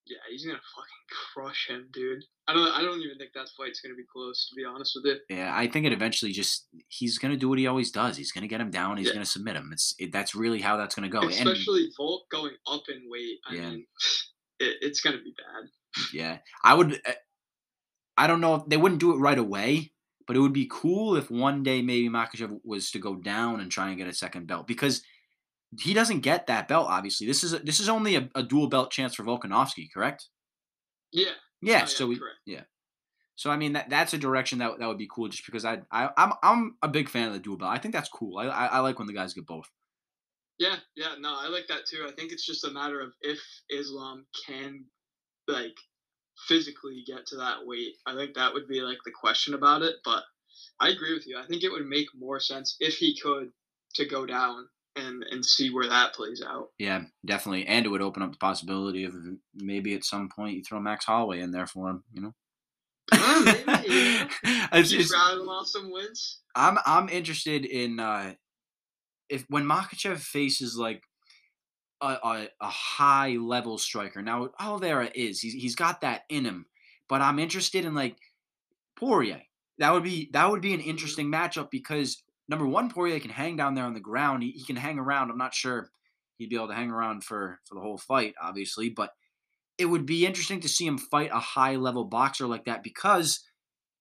Yeah, he's gonna fucking crush him, dude. I don't. I don't even think that fight's gonna be close, to be honest with you. Yeah, I think it eventually just he's gonna do what he always does. He's gonna get him down. He's yeah. gonna submit him. It's it, that's really how that's gonna go. Especially and, Volk going up in weight. I yeah. mean, it, it's gonna be bad. Yeah, I would. I don't know if they wouldn't do it right away, but it would be cool if one day maybe Makhachev was to go down and try and get a second belt because he doesn't get that belt. Obviously, this is a, this is only a, a, dual belt chance for Volkanovski, correct? Yeah. Yeah. Oh, so we, yeah. So I mean that that's a direction that that would be cool just because I I I'm I'm a big fan of the dual belt. I think that's cool. I I, I like when the guys get both. Yeah, yeah, no, I like that too. I think it's just a matter of if Islam can like physically get to that weight. I think that would be like the question about it. But I agree with you. I think it would make more sense if he could to go down and and see where that plays out. Yeah, definitely. And it would open up the possibility of maybe at some point you throw Max Holloway in there for him. You know. Yeah, maybe, yeah. it's, it's, off some wins. I'm I'm interested in uh, if when Makhachev faces like a, a, a high level striker. Now Oliveira is he's he's got that in him, but I'm interested in like Poirier. That would be that would be an mm-hmm. interesting matchup because number one, Poirier can hang down there on the ground. He, he can hang around. I'm not sure he'd be able to hang around for for the whole fight, obviously, but it would be interesting to see him fight a high level boxer like that because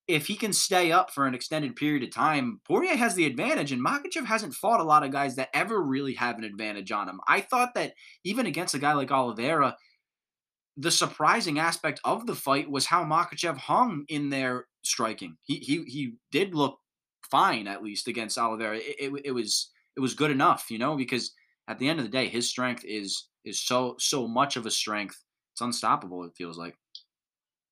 if he can stay up for an extended period of time, Poirier has the advantage, and Makhachev hasn't fought a lot of guys that ever really have an advantage on him. I thought that even against a guy like Oliveira, the surprising aspect of the fight was how Makhachev hung in there striking. He he he did look fine at least against Oliveira. It, it, it was it was good enough, you know, because at the end of the day, his strength is is so so much of a strength. It's unstoppable. It feels like.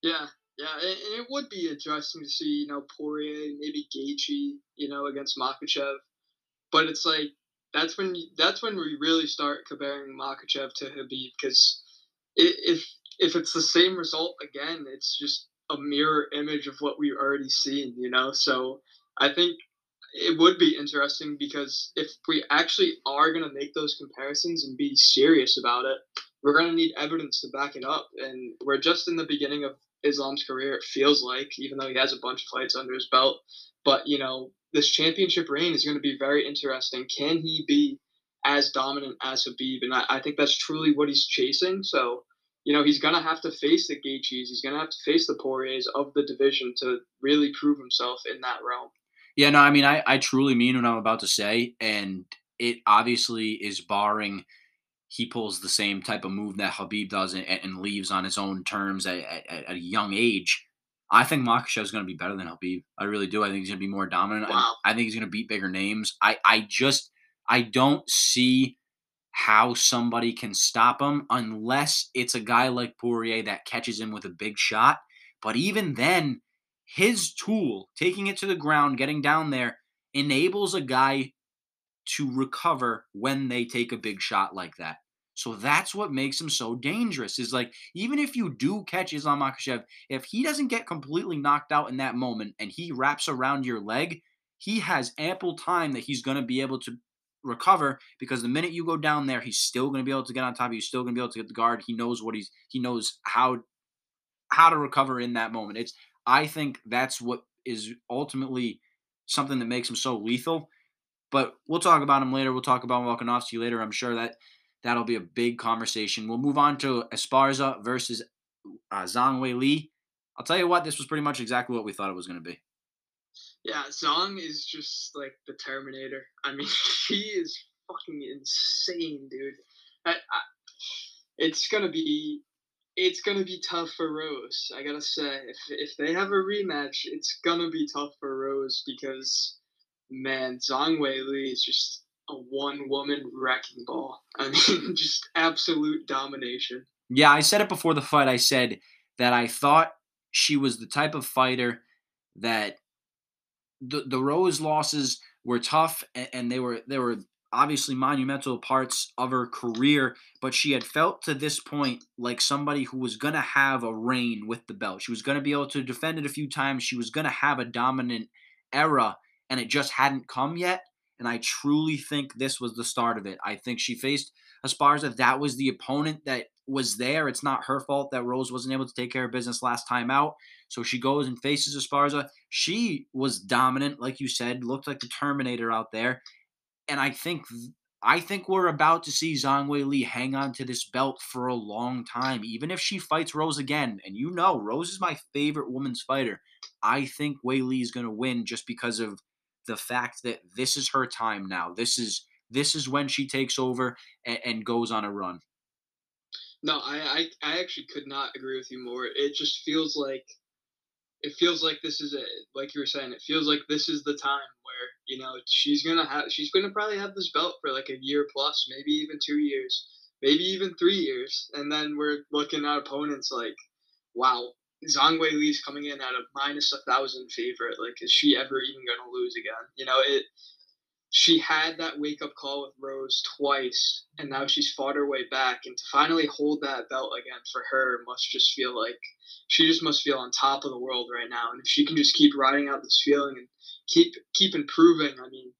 Yeah, yeah, and it would be interesting to see, you know, Poirier, maybe Gaethje, you know, against Makhachev. But it's like that's when that's when we really start comparing Makhachev to Khabib because if if it's the same result again, it's just a mirror image of what we've already seen, you know. So I think it would be interesting because if we actually are going to make those comparisons and be serious about it, we're going to need evidence to back it up. And we're just in the beginning of Islam's career, it feels like, even though he has a bunch of fights under his belt. But, you know, this championship reign is going to be very interesting. Can he be as dominant as Khabib? And I, I think that's truly what he's chasing. So, you know, he's going to have to face the Gaethjes. He's going to have to face the Poiriers of the division to really prove himself in that realm. Yeah, no, I mean, I, I truly mean what I'm about to say. And it obviously is barring – he pulls the same type of move that Khabib does and, and leaves on his own terms at, at, at a young age. I think Makhachev is going to be better than Khabib. I really do. I think he's going to be more dominant. Wow. I, I think he's going to beat bigger names. I, I just I don't see how somebody can stop him unless it's a guy like Poirier that catches him with a big shot. But even then, his tool, taking it to the ground, getting down there, enables a guy to recover when they take a big shot like that. So that's what makes him so dangerous. Is like even if you do catch Islam Makhachev, if he doesn't get completely knocked out in that moment and he wraps around your leg, he has ample time that he's going to be able to recover because the minute you go down there, he's still going to be able to get on top of you. He's still going to be able to get the guard. He knows what he's he knows how how to recover in that moment. It's I think that's what is ultimately something that makes him so lethal. But we'll talk about him later. We'll talk about Volkanovski later. I'm sure that That'll be a big conversation. We'll move on to Esparza versus uh, Zhang Weili. I'll tell you what, this was pretty much exactly what we thought it was going to be. Yeah, Zhang is just like the Terminator. I mean, she is fucking insane, dude. I, I, it's gonna be, it's gonna be tough for Rose. I gotta say, if if they have a rematch, it's gonna be tough for Rose because, man, Zhang Weili is just a one woman wrecking ball. I mean, just absolute domination. Yeah, I said it before the fight. I said that I thought she was the type of fighter that the the Rose losses were tough and, they were they were obviously monumental parts of her career, but she had felt to this point like somebody who was going to have a reign with the belt. She was going to be able to defend it a few times. She was going to have a dominant era, and it just hadn't come yet. And I truly think this was the start of it. I think she faced Esparza. That was the opponent that was there. It's not her fault that Rose wasn't able to take care of business last time out. So she goes and faces Esparza. She was dominant, like you said, looked like the Terminator out there. And I think I think we're about to see Zhang Weili hang on to this belt for a long time, even if she fights Rose again. And you know, Rose is my favorite women's fighter. I think Weili is going to win just because of the fact that this is her time now. This is this is when she takes over and, and goes on a run. No, I, I I actually could not agree with you more. It just feels like it feels like this is it. Like you were saying, it feels like this is the time where you know she's gonna have she's gonna probably have this belt for like a year plus, maybe even two years, maybe even three years, and then we're looking at opponents like, wow, Zhang Weili's coming in at a minus a thousand favorite. Like, is she ever even going to lose again? You know, it. She had that wake up call with Rose twice, and now she's fought her way back. And to finally hold that belt again for her must just feel like she just must feel on top of the world right now. And if she can just keep riding out this feeling and keep keep improving, I mean,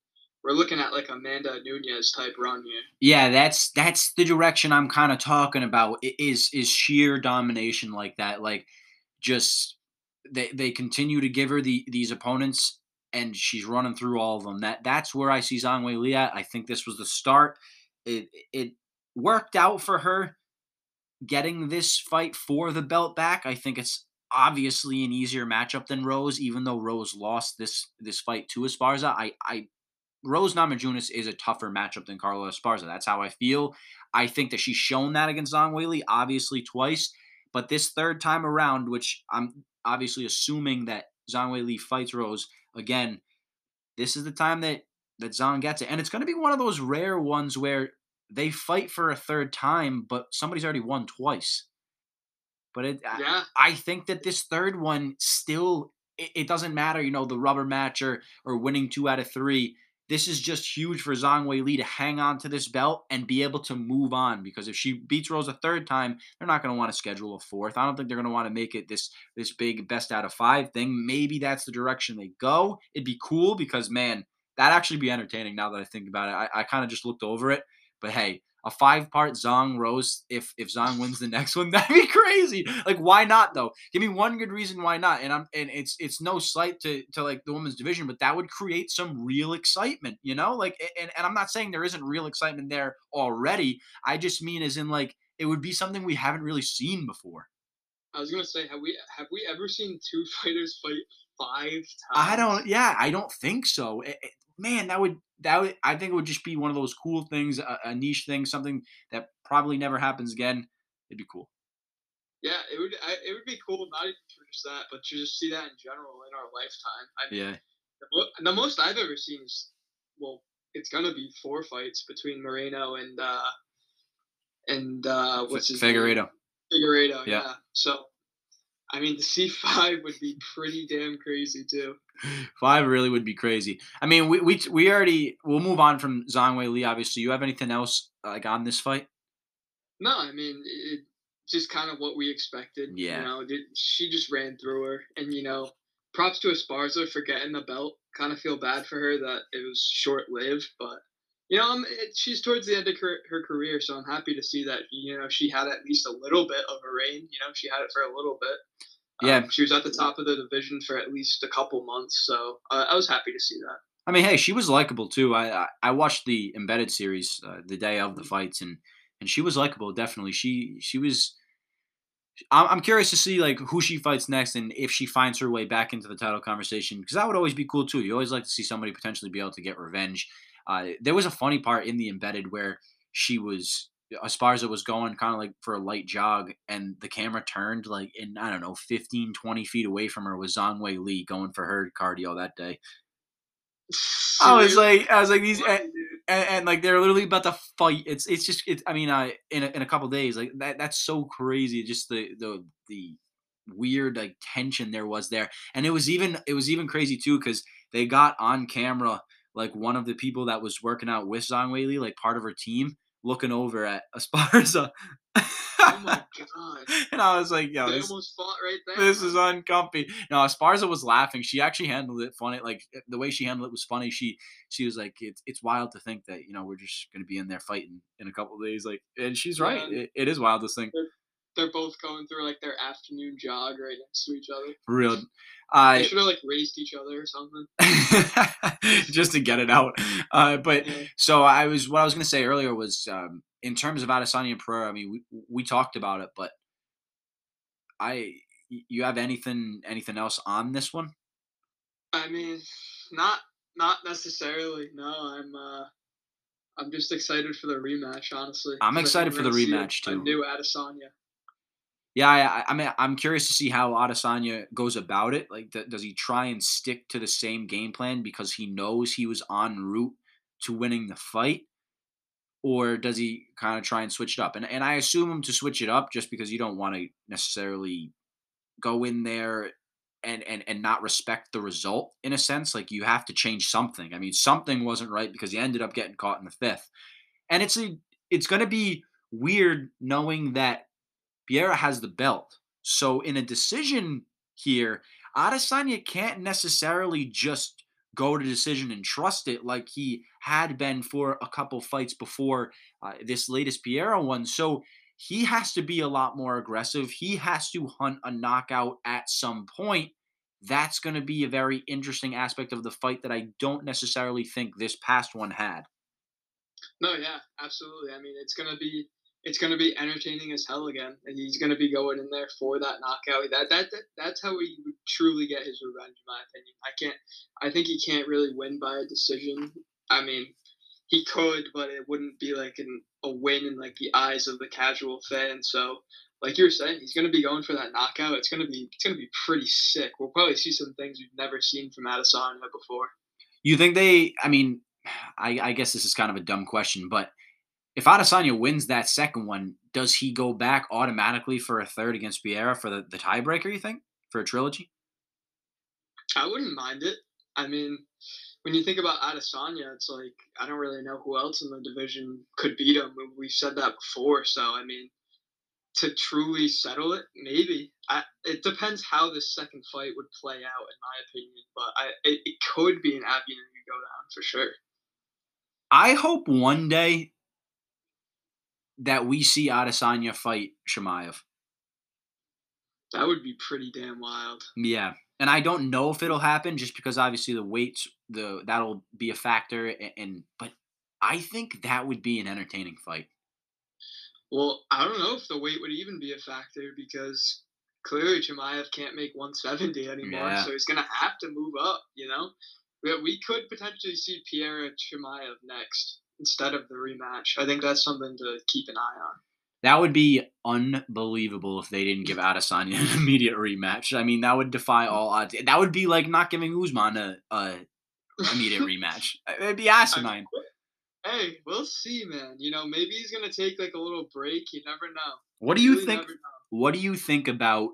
we're looking at like Amanda Nunes type run here. Yeah, that's that's the direction I'm kind of talking about. Is is sheer domination like that? Like just they they continue to give her the these opponents and she's running through all of them. That that's where I see Zhang Weili at. I think this was the start. It it worked out for her getting this fight for the belt back. I think it's obviously an easier matchup than Rose, even though Rose lost this this fight to Esparza. I I Rose Namajunas is a tougher matchup than Carla Esparza. That's how I feel. I think that she's shown that against Zhang Weili, obviously twice. But this third time around, which I'm obviously assuming that Zhang Weili fights Rose again, this is the time that that Zhang gets it, and it's going to be one of those rare ones where they fight for a third time, but somebody's already won twice. But it, yeah. I, I think that this third one still it, it, doesn't matter, you know, the rubber match or or winning two out of three. This is just huge for Zhang Weili to hang on to this belt and be able to move on because if she beats Rose a third time, they're not going to want to schedule a fourth. I don't think they're going to want to make it this this big best out of five thing. Maybe that's the direction they go. It'd be cool because man, that'd actually be entertaining now that I think about it. I, I kind of just looked over it, but hey, a five part Zhang Rose if if Zhang wins the next one that'd be crazy. Like why not though? Give me one good reason why not and I'm and it's it's no slight to to like the women's division but that would create some real excitement you know? Like and, and I'm not saying there isn't real excitement there already. I just mean as in like it would be something we haven't really seen before. I was gonna say have we have we ever seen two fighters fight five times I don't yeah I don't think so. It, it, man that would that would, I think it would just be one of those cool things, a, a, niche thing, something that probably never happens again. It'd be cool. Yeah, it would. I, it would be cool not even for just that, but to just see that in general in our lifetime. I mean, yeah. The, the most I've ever seen is well, it's gonna be four fights between Moreno and uh and uh what's his Figueiredo. Name? Figueiredo, Yeah. yeah. So I mean the C five would be pretty damn crazy too. Five really would be crazy. I mean, we we we already we'll move on from Zhang Weili. Obviously, you have anything else like on this fight? No, I mean it just kind of what we expected. Yeah. You know, she just ran through her and you know, props to Esparza for getting the belt. Kind of feel bad for her that it was short lived, but you know, it, she's towards the end of her, her career, so I'm happy to see that you know she had at least a little bit of a reign. You know, she had it for a little bit. Yeah. Um, she was at the top of the division for at least a couple months, so uh, I was happy to see that. I mean, hey, she was likable too. I I, I watched the embedded series uh, the day of the fights, and and she was likable. Definitely, she she was. I'm I'm curious to see like who she fights next, and if she finds her way back into the title conversation, because that would always be cool too. You always like to see somebody potentially be able to get revenge. Uh, there was a funny part in the embedded where she was Esparza was going kind of like for a light jog, and the camera turned like in I don't know 15, 20 feet away from her was Zhang Weili going for her cardio that day. I was like, I was like these, and, and, and, like they're literally about to fight. It's it's just it's. I mean, uh, in a, in a couple days, like that that's so crazy. Just the the the weird like tension there was there, and it was even it was even crazy too because they got on camera like one of the people that was working out with Zhang Weili, like part of her team, looking over at Esparza. oh my god! and I was like, yo, they this, almost fought right there. this is uncomfy. No, Esparza was laughing. She actually handled it funny. Like eh, the way she handled it was funny. She she was like, it's it's wild to think that you know we're just gonna be in there fighting in a couple of days. Like, and she's right. Yeah. It, it is wild to think. They're both going through like their afternoon jog right next to each other. For real. They I should have like raced each other or something. just to get it out. Uh, but Yeah. so I was what I was gonna say earlier was um, in terms of Adesanya and Pereira. I mean, we we talked about it, but I you have anything anything else on this one? I mean, not not necessarily. No, I'm uh I'm just excited for the rematch, honestly. I'm excited for the a- rematch, too. new Adesanya. Yeah, I, I- mean, I'm curious to see how Adesanya goes about it. Like, th- does he try and stick to the same game plan because he knows he was en route to winning the fight, or does he kind of try and switch it up? And and I assume him to switch it up just because you don't want to necessarily go in there and and and not respect the result in a sense. Like you have to change something. I mean, something wasn't right because he ended up getting caught in the fifth, and it's a it's going to be weird knowing that Pereira has the belt. So in a decision here, Adesanya can't necessarily just go to decision and trust it like he had been for a couple fights before uh, this latest Pereira one. So he has to be a lot more aggressive. He has to hunt a knockout at some point. That's going to be a very interesting aspect of the fight that I don't necessarily think this past one had. No, yeah, absolutely. I mean, it's gonna be it's gonna be entertaining as hell again, and he's gonna be going in there for that knockout. That that, that that's how he would truly get his revenge, in my opinion. I can't. I think he can't really win by a decision. I mean, he could, but it wouldn't be like an, a win in like the eyes of the casual fan. So, like you were saying, he's gonna be going for that knockout. It's gonna be it's gonna be pretty sick. We'll probably see some things we've never seen from Adesanya before. You think they? I mean, I, I guess this is kind of a dumb question, but if Adesanya wins that second one, does he go back automatically for a third against Pereira for the, the tiebreaker? You think for a trilogy? I wouldn't mind it. I mean, when you think about Adesanya, it's like I don't really know who else in the division could beat him. We've said that before, so I mean, to truly settle it, maybe. I, it depends how this second fight would play out, in my opinion. But I, it, it could be an avenue to go down for sure. I hope one day that we see Adesanya fight Chimaev. That would be pretty damn wild. Yeah, and I don't know if it'll happen just because obviously the weights the that'll be a factor, and, and but I think that would be an entertaining fight. Well, I don't know if the weight would even be a factor because clearly Chimaev can't make 170 anymore, Yeah. so he's gonna have to move up. You know, we, we could potentially see Pereira Chimaev next instead of the rematch. I think that's something to keep an eye on. That would be unbelievable if they didn't give Adesanya an immediate rematch. I mean, that would defy all odds. That would be like not giving Usman a, a immediate rematch. It'd be asinine. Hey, we'll see, man. You know, maybe he's gonna take like a little break. You never know. What do you really think? What do you think about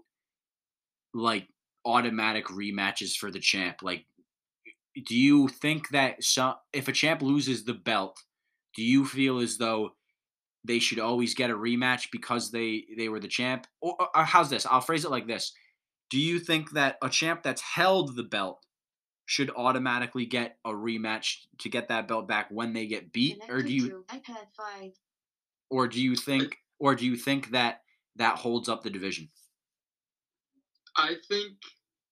like automatic rematches for the champ? Like, do you think that some, if a champ loses the belt, do you feel as though they should always get a rematch because they they were the champ? Or, or how's this? I'll phrase it like this: Do you think that a champ that's held the belt should automatically get a rematch to get that belt back when they get beat, or do you? iPad five. Or do you think, or do you think that that holds up the division? I think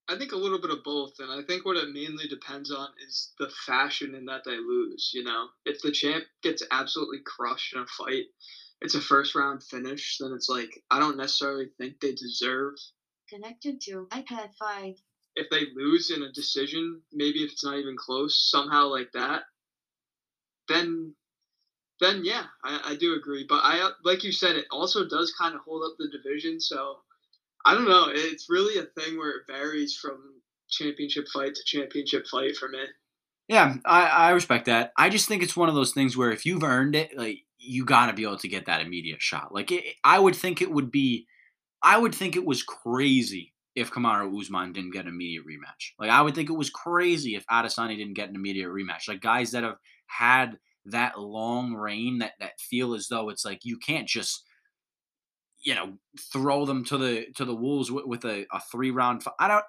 I think a little bit of both, and I think what it mainly depends on is the fashion in that they lose. You know, if the champ gets absolutely crushed in a fight, it's a first round finish, then it's like I don't necessarily think they deserve. Connected to iPad five if they lose in a decision, maybe if it's not even close, somehow like that, then then yeah, I, I do agree. But I like you said, it also does kind of hold up the division. So I don't know. It's really a thing where it varies from championship fight to championship fight for me. Yeah, I, I respect that. I just think it's one of those things where if you've earned it, like you got to be able to get that immediate shot. Like it, I would think it would be, I would think it was crazy if Kamaru Usman didn't get an immediate rematch. Like I would think it was crazy if Adesanya didn't get an immediate rematch. Like guys that have had that long reign that that feel as though it's like you can't just you know throw them to the to the wolves with, with a, a three round fight. I don't.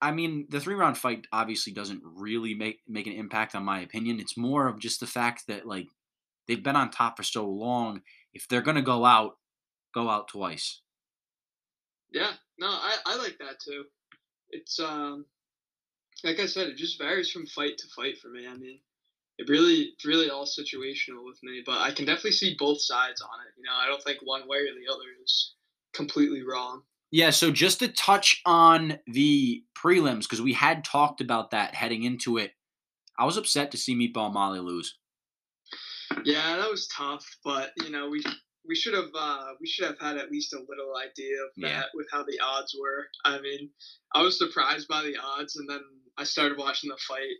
I mean, the three round fight obviously doesn't really make make an impact on my opinion. It's more of just the fact that like they've been on top for so long. If they're gonna go out, go out twice. Yeah, no, I, I like that too. It's um like I said, it just varies from fight to fight for me. I mean, it really it's really all situational with me, but I can definitely see both sides on it. You know, I don't think one way or the other is completely wrong. Yeah, so just to touch on the prelims, because we had talked about that heading into it, I was upset to see Meatball Molly lose. Yeah, that was tough, but you know, we we should have uh, we should have had at least a little idea of that yeah. with how the odds were. I mean, I was surprised by the odds, and then I started watching the fight,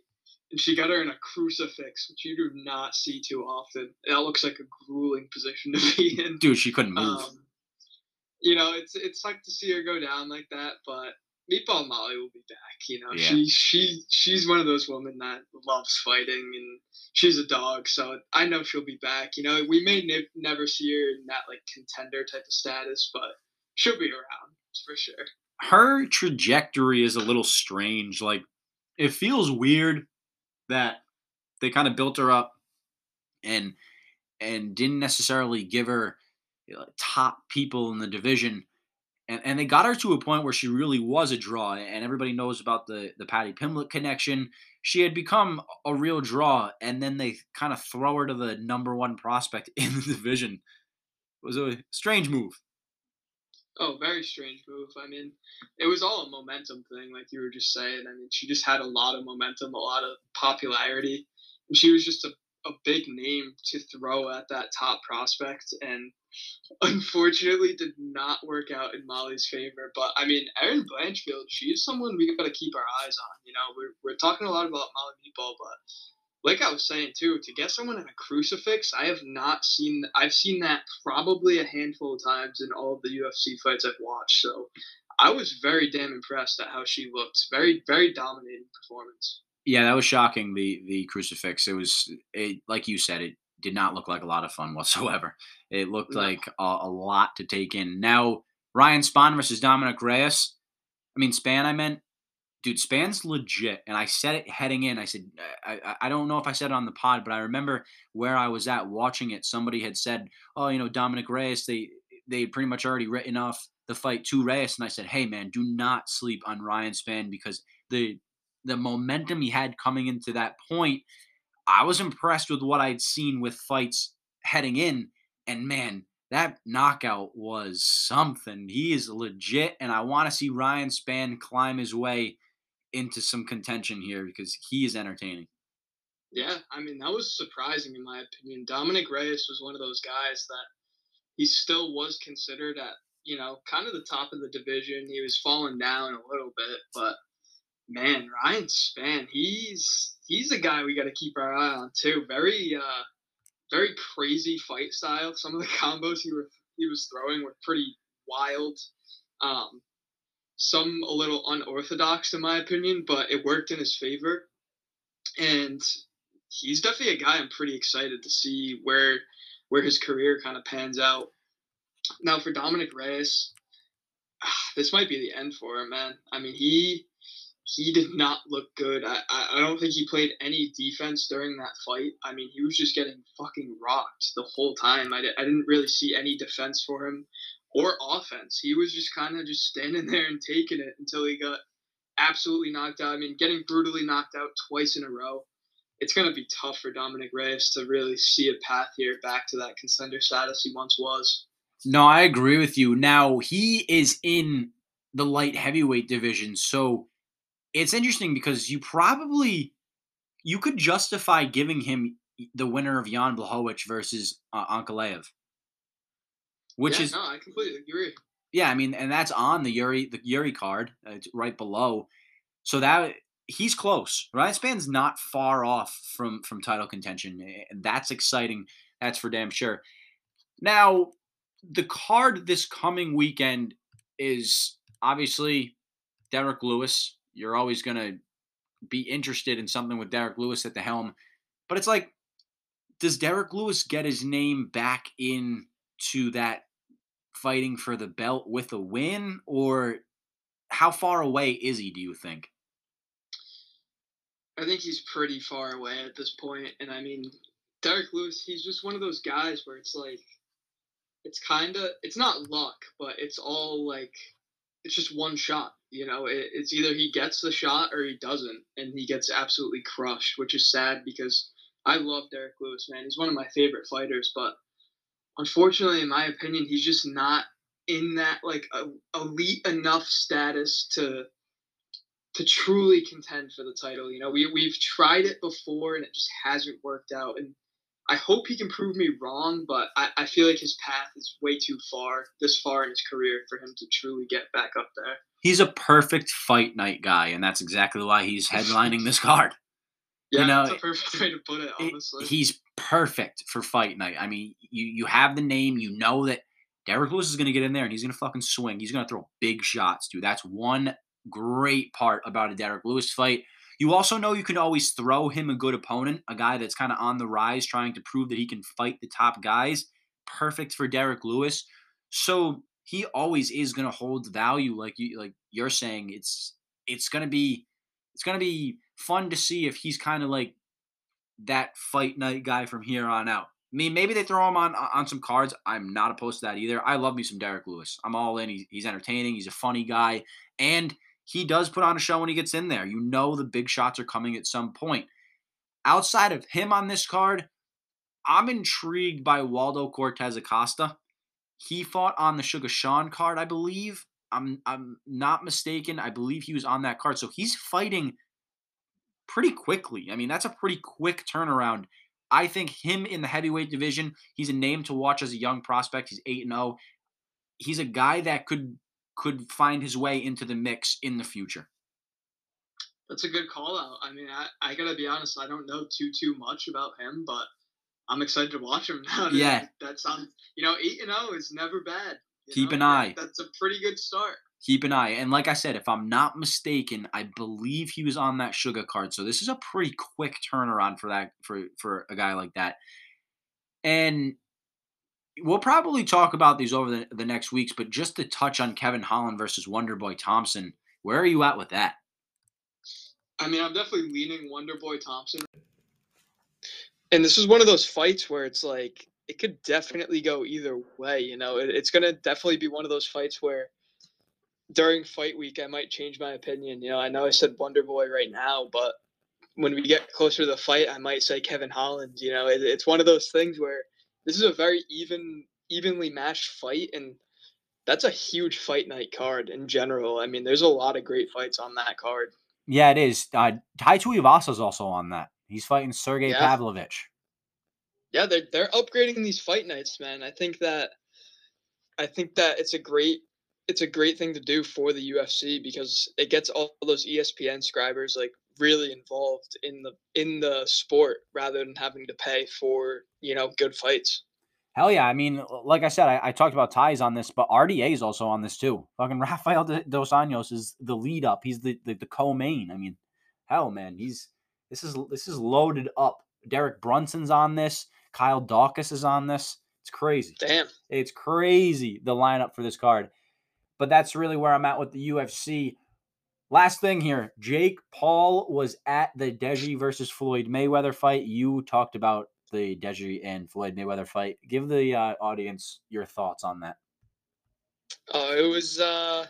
and she got her in a crucifix, which you do not see too often. That looks like a grueling position to be in. Dude, she couldn't move. Um, you know, it's it's like to see her go down like that, but Meatball Molly will be back. You know, yeah. she she she's one of those women that loves fighting, and she's a dog, so I know she'll be back. You know, we may ne- never see her in that like contender type of status, but she'll be around for sure. Her trajectory is a little strange. Like, it feels weird that they kind of built her up and and didn't necessarily give her you know, top people in the division. And, and they got her to a point where she really was a draw and everybody knows about the the Paddy Pimblett connection. She had become a real draw and then they kind of throw her to the number one prospect in the division. It was a strange move oh very strange move i mean it was all a momentum thing like you were just saying i mean she just had a lot of momentum a lot of popularity and she was just a, a big name to throw at that top prospect and unfortunately did not work out in Molly's favor. But I mean, Erin Blanchfield, she's someone we got to keep our eyes on. You know, we're, we're talking a lot about Molly Meatball, but like I was saying too, to get someone in a crucifix, I have not seen. I've seen that probably a handful of times in all of the UFC fights I've watched. So I was very damn impressed at how she looked. Very, very dominating performance. Yeah, that was shocking. The the crucifix. It was it, like you said. It did not look like a lot of fun whatsoever. It looked no. like a, a, lot to take in. Now, Ryan Spann versus Dominick Reyes. I mean, Spann, I meant, dude, Spann's legit. And I said it heading in. I said, I, I don't know if I said it on the pod, but I remember where I was at watching it. Somebody had said, oh, you know, Dominick Reyes, they, they had pretty much already written off the fight to Reyes. And I said, hey, man, do not sleep on Ryan Spann because the the momentum he had coming into that point I was impressed with what I'd seen with fights heading in, and man, that knockout was something. He is legit, and I want to see Ryan Spann climb his way into some contention here because he is entertaining. Yeah, I mean that was surprising in my opinion. Dominick Reyes was one of those guys that he still was considered at you know kind of the top of the division. He was falling down a little bit, but Man, Ryan Spann, he's he's a guy we got to keep our eye on too. Very uh very crazy fight style. Some of the combos he were he was throwing were pretty wild. Um some a little unorthodox in my opinion, but it worked in his favor. And he's definitely a guy I'm pretty excited to see where where his career kind of pans out. Now for Dominick Reyes, ah, this might be the end for him, man. I mean, he he did not look good. I, I don't think he played any defense during that fight. I mean, he was just getting fucking rocked the whole time. I, I didn't really see any defense for him or offense. He was just kind of just standing there and taking it until he got absolutely knocked out. I mean, getting brutally knocked out twice in a row. It's going to be tough for Dominick Reyes to really see a path here back to that contender status he once was. No, I agree with you. Now, he is in the light heavyweight division, so it's interesting because you probably you could justify giving him the winner of Jan Blachowicz versus uh, Ankalaev, which yeah, is no, I completely agree. Yeah, I mean, and that's on the Jiri the Jiri card. Uh, it's right below, so that he's close. Ryan Spann's not far off from from title contention, and that's exciting. That's for damn sure. Now, the card this coming weekend is obviously Derrick Lewis you're always going to be interested in something with Derrick Lewis at the helm. But it's like, does Derrick Lewis get his name back into that fighting for the belt with a win? Or how far away is he, do you think? I think he's pretty far away at this point. And I mean, Derrick Lewis, he's just one of those guys where it's like, it's kind of, it's not luck, but it's all like, it's just one shot. You know, it, it's either he gets the shot or he doesn't, and he gets absolutely crushed, which is sad because I love Derrick Lewis, man. He's one of my favorite fighters, but unfortunately, in my opinion, he's just not in that like a, elite enough status to to truly contend for the title. You know, we we've tried it before and it just hasn't worked out. And I hope he can prove me wrong, but I, I feel like his path is way too far this far in his career for him to truly get back up there he's a perfect fight night guy, and that's exactly why he's headlining this card. Yeah, you know, perfect way to put it. Honestly, he's perfect for fight night. I mean, you you have the name, you know that Derrick Lewis is going to get in there and he's going to fucking swing. He's going to throw big shots, dude. That's one great part about a Derrick Lewis fight. You also know you can always throw him a good opponent, a guy that's kind of on the rise, trying to prove that he can fight the top guys. Perfect for Derrick Lewis. So he always is going to hold value like you like you're saying it's it's going to be it's going to be fun to see if he's kind of like that fight night guy from here on out. I mean, maybe they throw him on on some cards. I'm not opposed to that either. I love me some Derrick Lewis. I'm all in. He's, entertaining. He's a funny guy, and he does put on a show when he gets in there. You know the big shots are coming at some point. Outside of him on this card, I'm intrigued by Waldo Cortes Acosta. He fought on the Sugar Sean card, I believe. I'm I'm not mistaken. I believe he was on that card. So he's fighting pretty quickly. I mean, that's a pretty quick turnaround. I think him in the heavyweight division, he's a name to watch as a young prospect. He's 8 0. He's a guy that could could find his way into the mix in the future. That's a good call out. I mean, I, I gotta be honest, I don't know too too much about him, but I'm excited to watch him now. Yeah, that sounds. You know, eight and zero oh is never bad. Keep know? an eye. That's a pretty good start. Keep an eye, and like I said, if I'm not mistaken, I believe he was on that sugar card. So this is a pretty quick turnaround for that for for a guy like that. And we'll probably talk about these over the, the next weeks, but just to touch on Kevin Holland versus Wonderboy Thompson, where are you at with that? I mean, I'm definitely leaning Wonderboy Thompson and this is one of those fights where it's like it could definitely go either way. You know, it, it's gonna definitely be one of those fights where during fight week I might change my opinion. You know, I know I said Wonder Boy right now, but when we get closer to the fight, I might say Kevin Holland. You know, it, it's one of those things where this is a very even, evenly matched fight, and that's a huge fight night card in general. I mean, there's a lot of great fights on that card. Yeah, it is. Uh, Tai Tuivasa is also on that. He's fighting Sergey yeah. Pavlovich. Yeah, they're they're upgrading these fight nights, man. I think that I think that it's a great it's a great thing to do for the UFC because it gets all those ESPN subscribers like really involved in the in the sport rather than having to pay for you know good fights. Hell yeah! I mean, like I said, I, I talked about ties on this, but RDA is also on this too. Fucking Rafael dos Anjos is the lead up. He's the, the the co-main. I mean, hell, man, he's this is this is loaded up. Derek Brunson's on this. Kyle Daukaus is on this. It's crazy. Damn, it's crazy the lineup for this card. But that's really where I'm at with the UFC. Last thing here, Jake Paul was at the Deji versus Floyd Mayweather fight. You talked about the Deji and Floyd Mayweather fight. Give the uh, audience your thoughts on that. Uh, it was uh,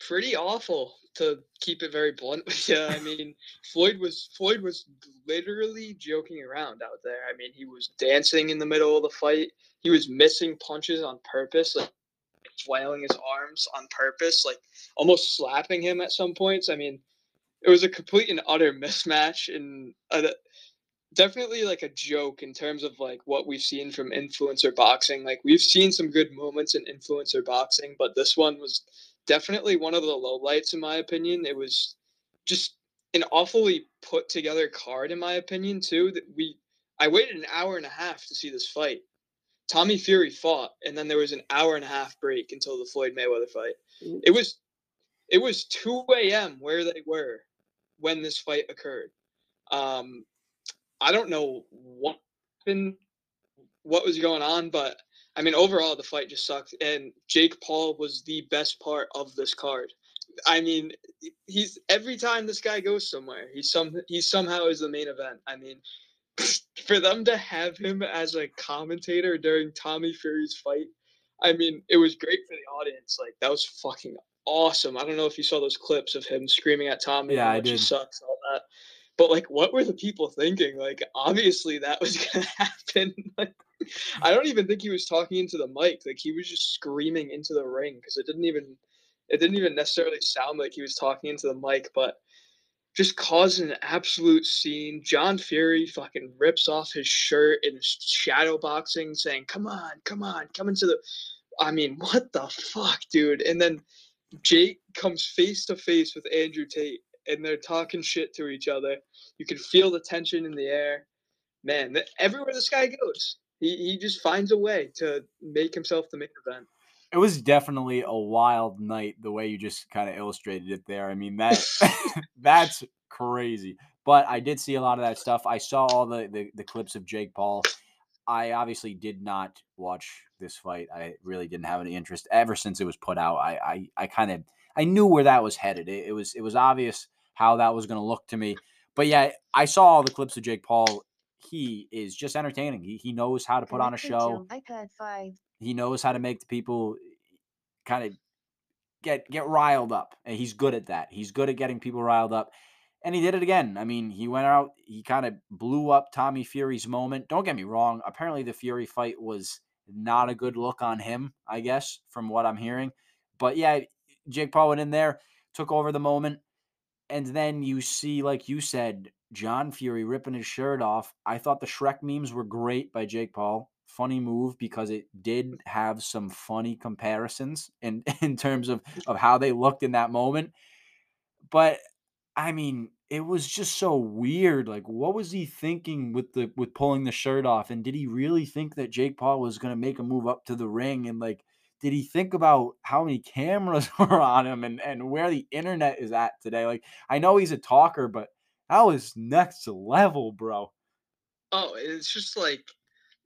pretty awful to keep it very blunt Yeah, I mean, Floyd was Floyd was literally joking around out there. I mean, he was dancing in the middle of the fight. He was missing punches on purpose, like flailing his arms on purpose, like almost slapping him at some points. I mean, it was a complete and utter mismatch and uh, definitely like a joke in terms of like what we've seen from influencer boxing. Like we've seen some good moments in influencer boxing, but this one was definitely one of the lowlights in my opinion. It was just an awfully put together card in my opinion too. That we I waited an hour and a half to see this fight. Tommy Fury fought, and then there was an hour and a half break until the Floyd Mayweather fight. Mm. It was it was 2 a.m. where they were when this fight occurred. Um, I don't know what been what was going on, but I mean, overall, the fight just sucked. And Jake Paul was the best part of this card. I mean, he's every time this guy goes somewhere, he's some he somehow is the main event. I mean, for them to have him as a commentator during Tommy Fury's fight, I mean, it was great for the audience. Like that was fucking awesome. I don't know if you saw those clips of him screaming at Tommy. Yeah, I did. Sucks all that. But like, what were the people thinking? Like, obviously that was gonna happen. like, I don't even think he was talking into the mic. Like, he was just screaming into the ring because it didn't even, it didn't even necessarily sound like he was talking into the mic. But just causing an absolute scene. John Fury fucking rips off his shirt in shadow boxing, saying, "Come on, come on, come into the." I mean, what the fuck, dude? And then Jake comes face to face with Andrew Tate and they're talking shit to each other. You can feel the tension in the air. Man, everywhere this guy goes, he, he just finds a way to make himself the main event. It was definitely a wild night the way you just kind of illustrated it there. I mean that that's crazy. But I did see a lot of that stuff. I saw all the, the, the clips of Jake Paul. I obviously did not watch this fight. I really didn't have any interest ever since it was put out. I I, I kind of I knew where that was headed. It, it was it was obvious how that was going to look to me. But yeah, I saw all the clips of Jake Paul. He is just entertaining. He he knows how to put on a show. iPad five. He knows how to make the people kind of get get riled up, and he's good at that. He's good at getting people riled up. And he did it again. I mean, he went out, he kind of blew up Tommy Fury's moment. Don't get me wrong. Apparently, the Fury fight was not a good look on him, I guess, from what I'm hearing. But yeah, Jake Paul went in there, took over the moment, and then you see, like you said, John Fury ripping his shirt off. I thought the Shrek memes were great by Jake Paul. Funny move because it did have some funny comparisons in, in terms of, of how they looked in that moment. But I mean, it was just so weird. Like, what was he thinking with the with pulling the shirt off? And did he really think that Jake Paul was gonna make a move up to the ring and like did he think about how many cameras were on him and, and where the internet is at today? Like, I know he's a talker, but that was next level, bro. Oh, it's just like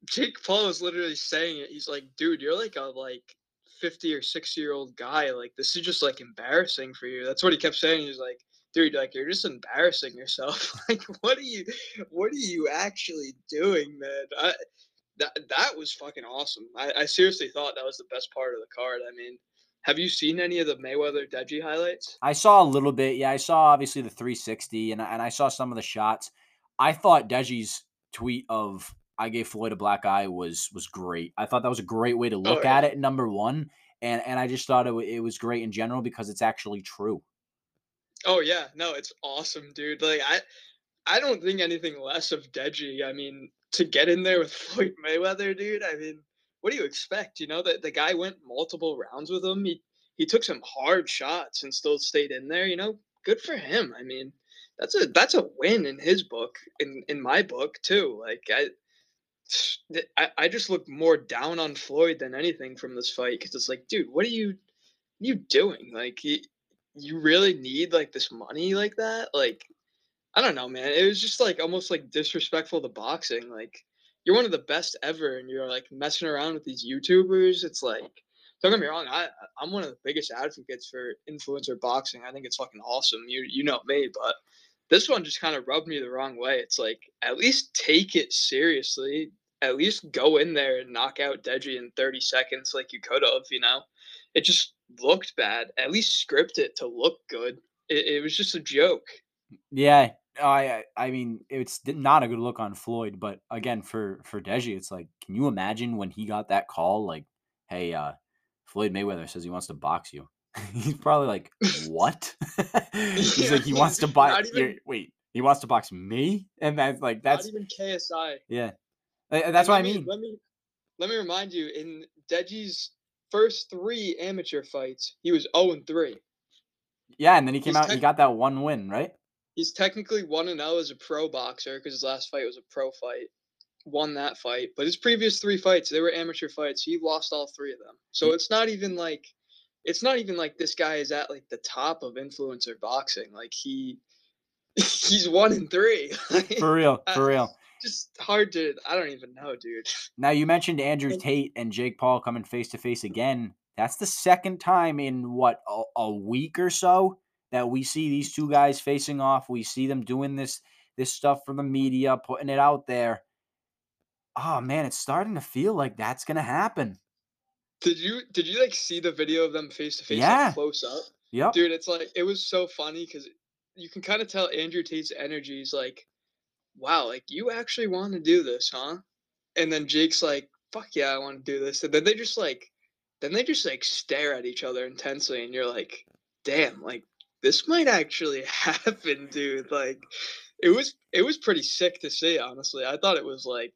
Jake Paul is literally saying it. He's like, dude, you're like a like 50 or 60 year old guy. Like, this is just like embarrassing for you. That's what he kept saying. He's like, dude, like you're just embarrassing yourself. like, what are you what are you actually doing, man? I, that that was fucking awesome. I, I seriously thought that was the best part of the card. I mean, have you seen any of the Mayweather Deji highlights? I saw a little bit. Yeah, I saw obviously the 360 and and I saw some of the shots. I thought Deji's tweet of I gave Floyd a black eye was was great. I thought that was a great way to oh, look oh, yeah. at it. Number one, and and I just thought it, it was great in general because it's actually true. Oh yeah, no, it's awesome, dude. Like I, I don't think anything less of Deji. I mean, to get in there with Floyd Mayweather, dude. I mean, what do you expect? You know that the guy went multiple rounds with him. He he took some hard shots and still stayed in there. You know, good for him. I mean, that's a that's a win in his book, in in my book too. Like I. I, I just look more down on Floyd than anything from this fight because it's like, dude, what are you, you doing? Like, you, you really need like this money like that? Like, I don't know, man. It was just like almost like disrespectful to boxing. Like, you're one of the best ever, and you're like messing around with these YouTubers. It's like, don't get me wrong. I I'm one of the biggest advocates for influencer boxing. I think it's fucking awesome. You you know me, but this one just kind of rubbed me the wrong way. It's like at least take it seriously. At least go in there and knock out Deji in 30 seconds like you could have. You know, it just looked bad. At least script it to look good. It, it was just a joke. Yeah, I I mean it's not a good look on Floyd, but again for for Deji, it's like, can you imagine when he got that call? Like, hey, uh, Floyd Mayweather says he wants to box you. He's probably like, what? He's yeah, like, he wants to buy. Even, wait, he wants to box me, and that's like that's not even KSI. Yeah, that's what I mean. Let me let me remind you in Deji's first three amateur fights, he was zero oh and three. Yeah, and then he came He's out. Te- he got that one win, right? He's technically one and zero oh as a pro boxer because his last fight was a pro fight. Won that fight, but his previous three fights they were amateur fights. He lost all three of them. So it's not even like it's not even like this guy is at like the top of influencer boxing. Like he he's one in three. for real, uh, for real. Just hard to I don't even know, dude. Now you mentioned Andrew Tate and Jake Paul coming face to face again. That's the second time in what a, a week or so that we see these two guys facing off. We see them doing this this stuff for the media, putting it out there. Oh man, it's starting to feel like that's gonna happen. Did you did you like see the video of them face to face like close up? Yeah. Dude, it's like it was so funny because you can kind of tell Andrew Tate's energy is like, wow, like you actually want to do this, huh? And then Jake's like, fuck yeah, I want to do this. And then they just like then they just like stare at each other intensely and you're like, damn, like this might actually happen, dude. Like it was it was pretty sick to see, honestly. I thought it was like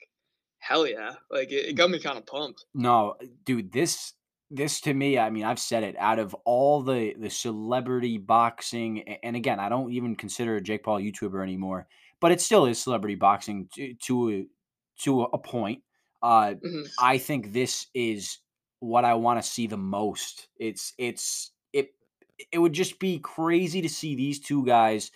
hell yeah. Like it, it got me kind of pumped. No, dude, this this to me, I mean, I've said it. Out of all the the celebrity boxing, and again, I don't even consider Jake Paul a YouTuber anymore, but it still is celebrity boxing to to a, to a point. Uh, mm-hmm. I think this is what I want to see the most. It's it's it it would just be crazy to see these two guys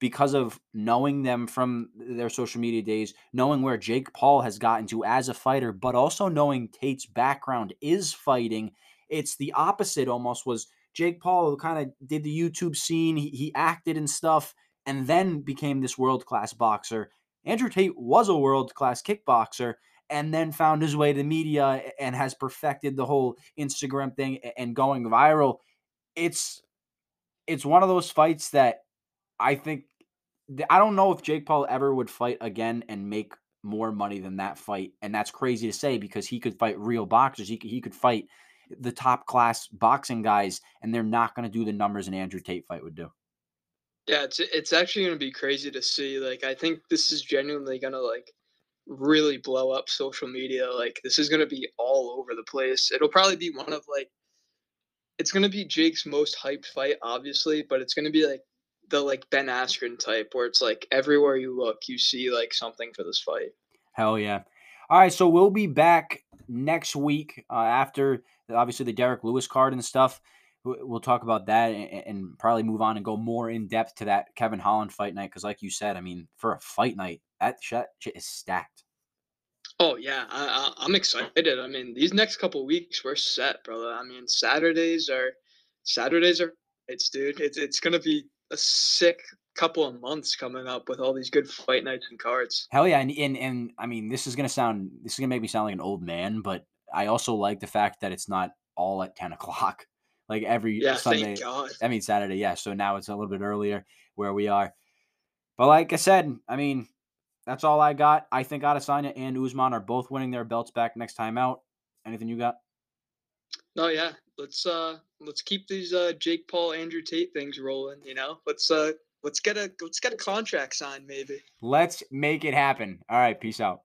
because of knowing them from their social media days, knowing where Jake Paul has gotten to as a fighter, but also knowing Tate's background is fighting. It's the opposite almost was Jake Paul kind of did the YouTube scene, he, he acted and stuff, and then became this world class boxer. Andrew Tate was a world class kickboxer and then found his way to media and has perfected the whole Instagram thing and going viral. It's it's one of those fights that I think I don't know if Jake Paul ever would fight again and make more money than that fight, and that's crazy to say because he could fight real boxers. He could, he could fight the top class boxing guys, and they're not going to do the numbers an Andrew Tate fight would do. Yeah, it's it's actually going to be crazy to see. Like, I think this is genuinely going to like really blow up social media. Like, this is going to be all over the place. It'll probably be one of like it's gonna be Jake's most hyped fight, obviously, but it's gonna be like the like Ben Askren type, where it's like everywhere you look, you see like something for this fight. Hell yeah! All right, so we'll be back next week uh, after obviously the Derrick Lewis card and stuff. We'll talk about that and, and probably move on and go more in depth to that Kevin Holland fight night because, like you said, I mean, for a fight night, that shit is stacked. Oh yeah, I, I, am excited. I mean, these next couple weeks we're set, brother. I mean, Saturdays are Saturdays are it's dude. It's it's gonna be a sick couple of months coming up with all these good fight nights and cards. Hell yeah, and and, and I mean, this is gonna sound this is gonna make me sound like an old man, but I also like the fact that it's not all at ten o'clock. Like every yeah, Sunday. I mean Saturday, yeah. So now it's a little bit earlier where we are. But like I said, I mean, that's all I got. I think Adesanya and Usman are both winning their belts back next time out. Anything you got? No, yeah. Let's uh let's keep these uh Jake Paul, Andrew Tate things rolling, you know? Let's uh let's get a let's get a contract signed maybe. Let's make it happen. All right, peace out.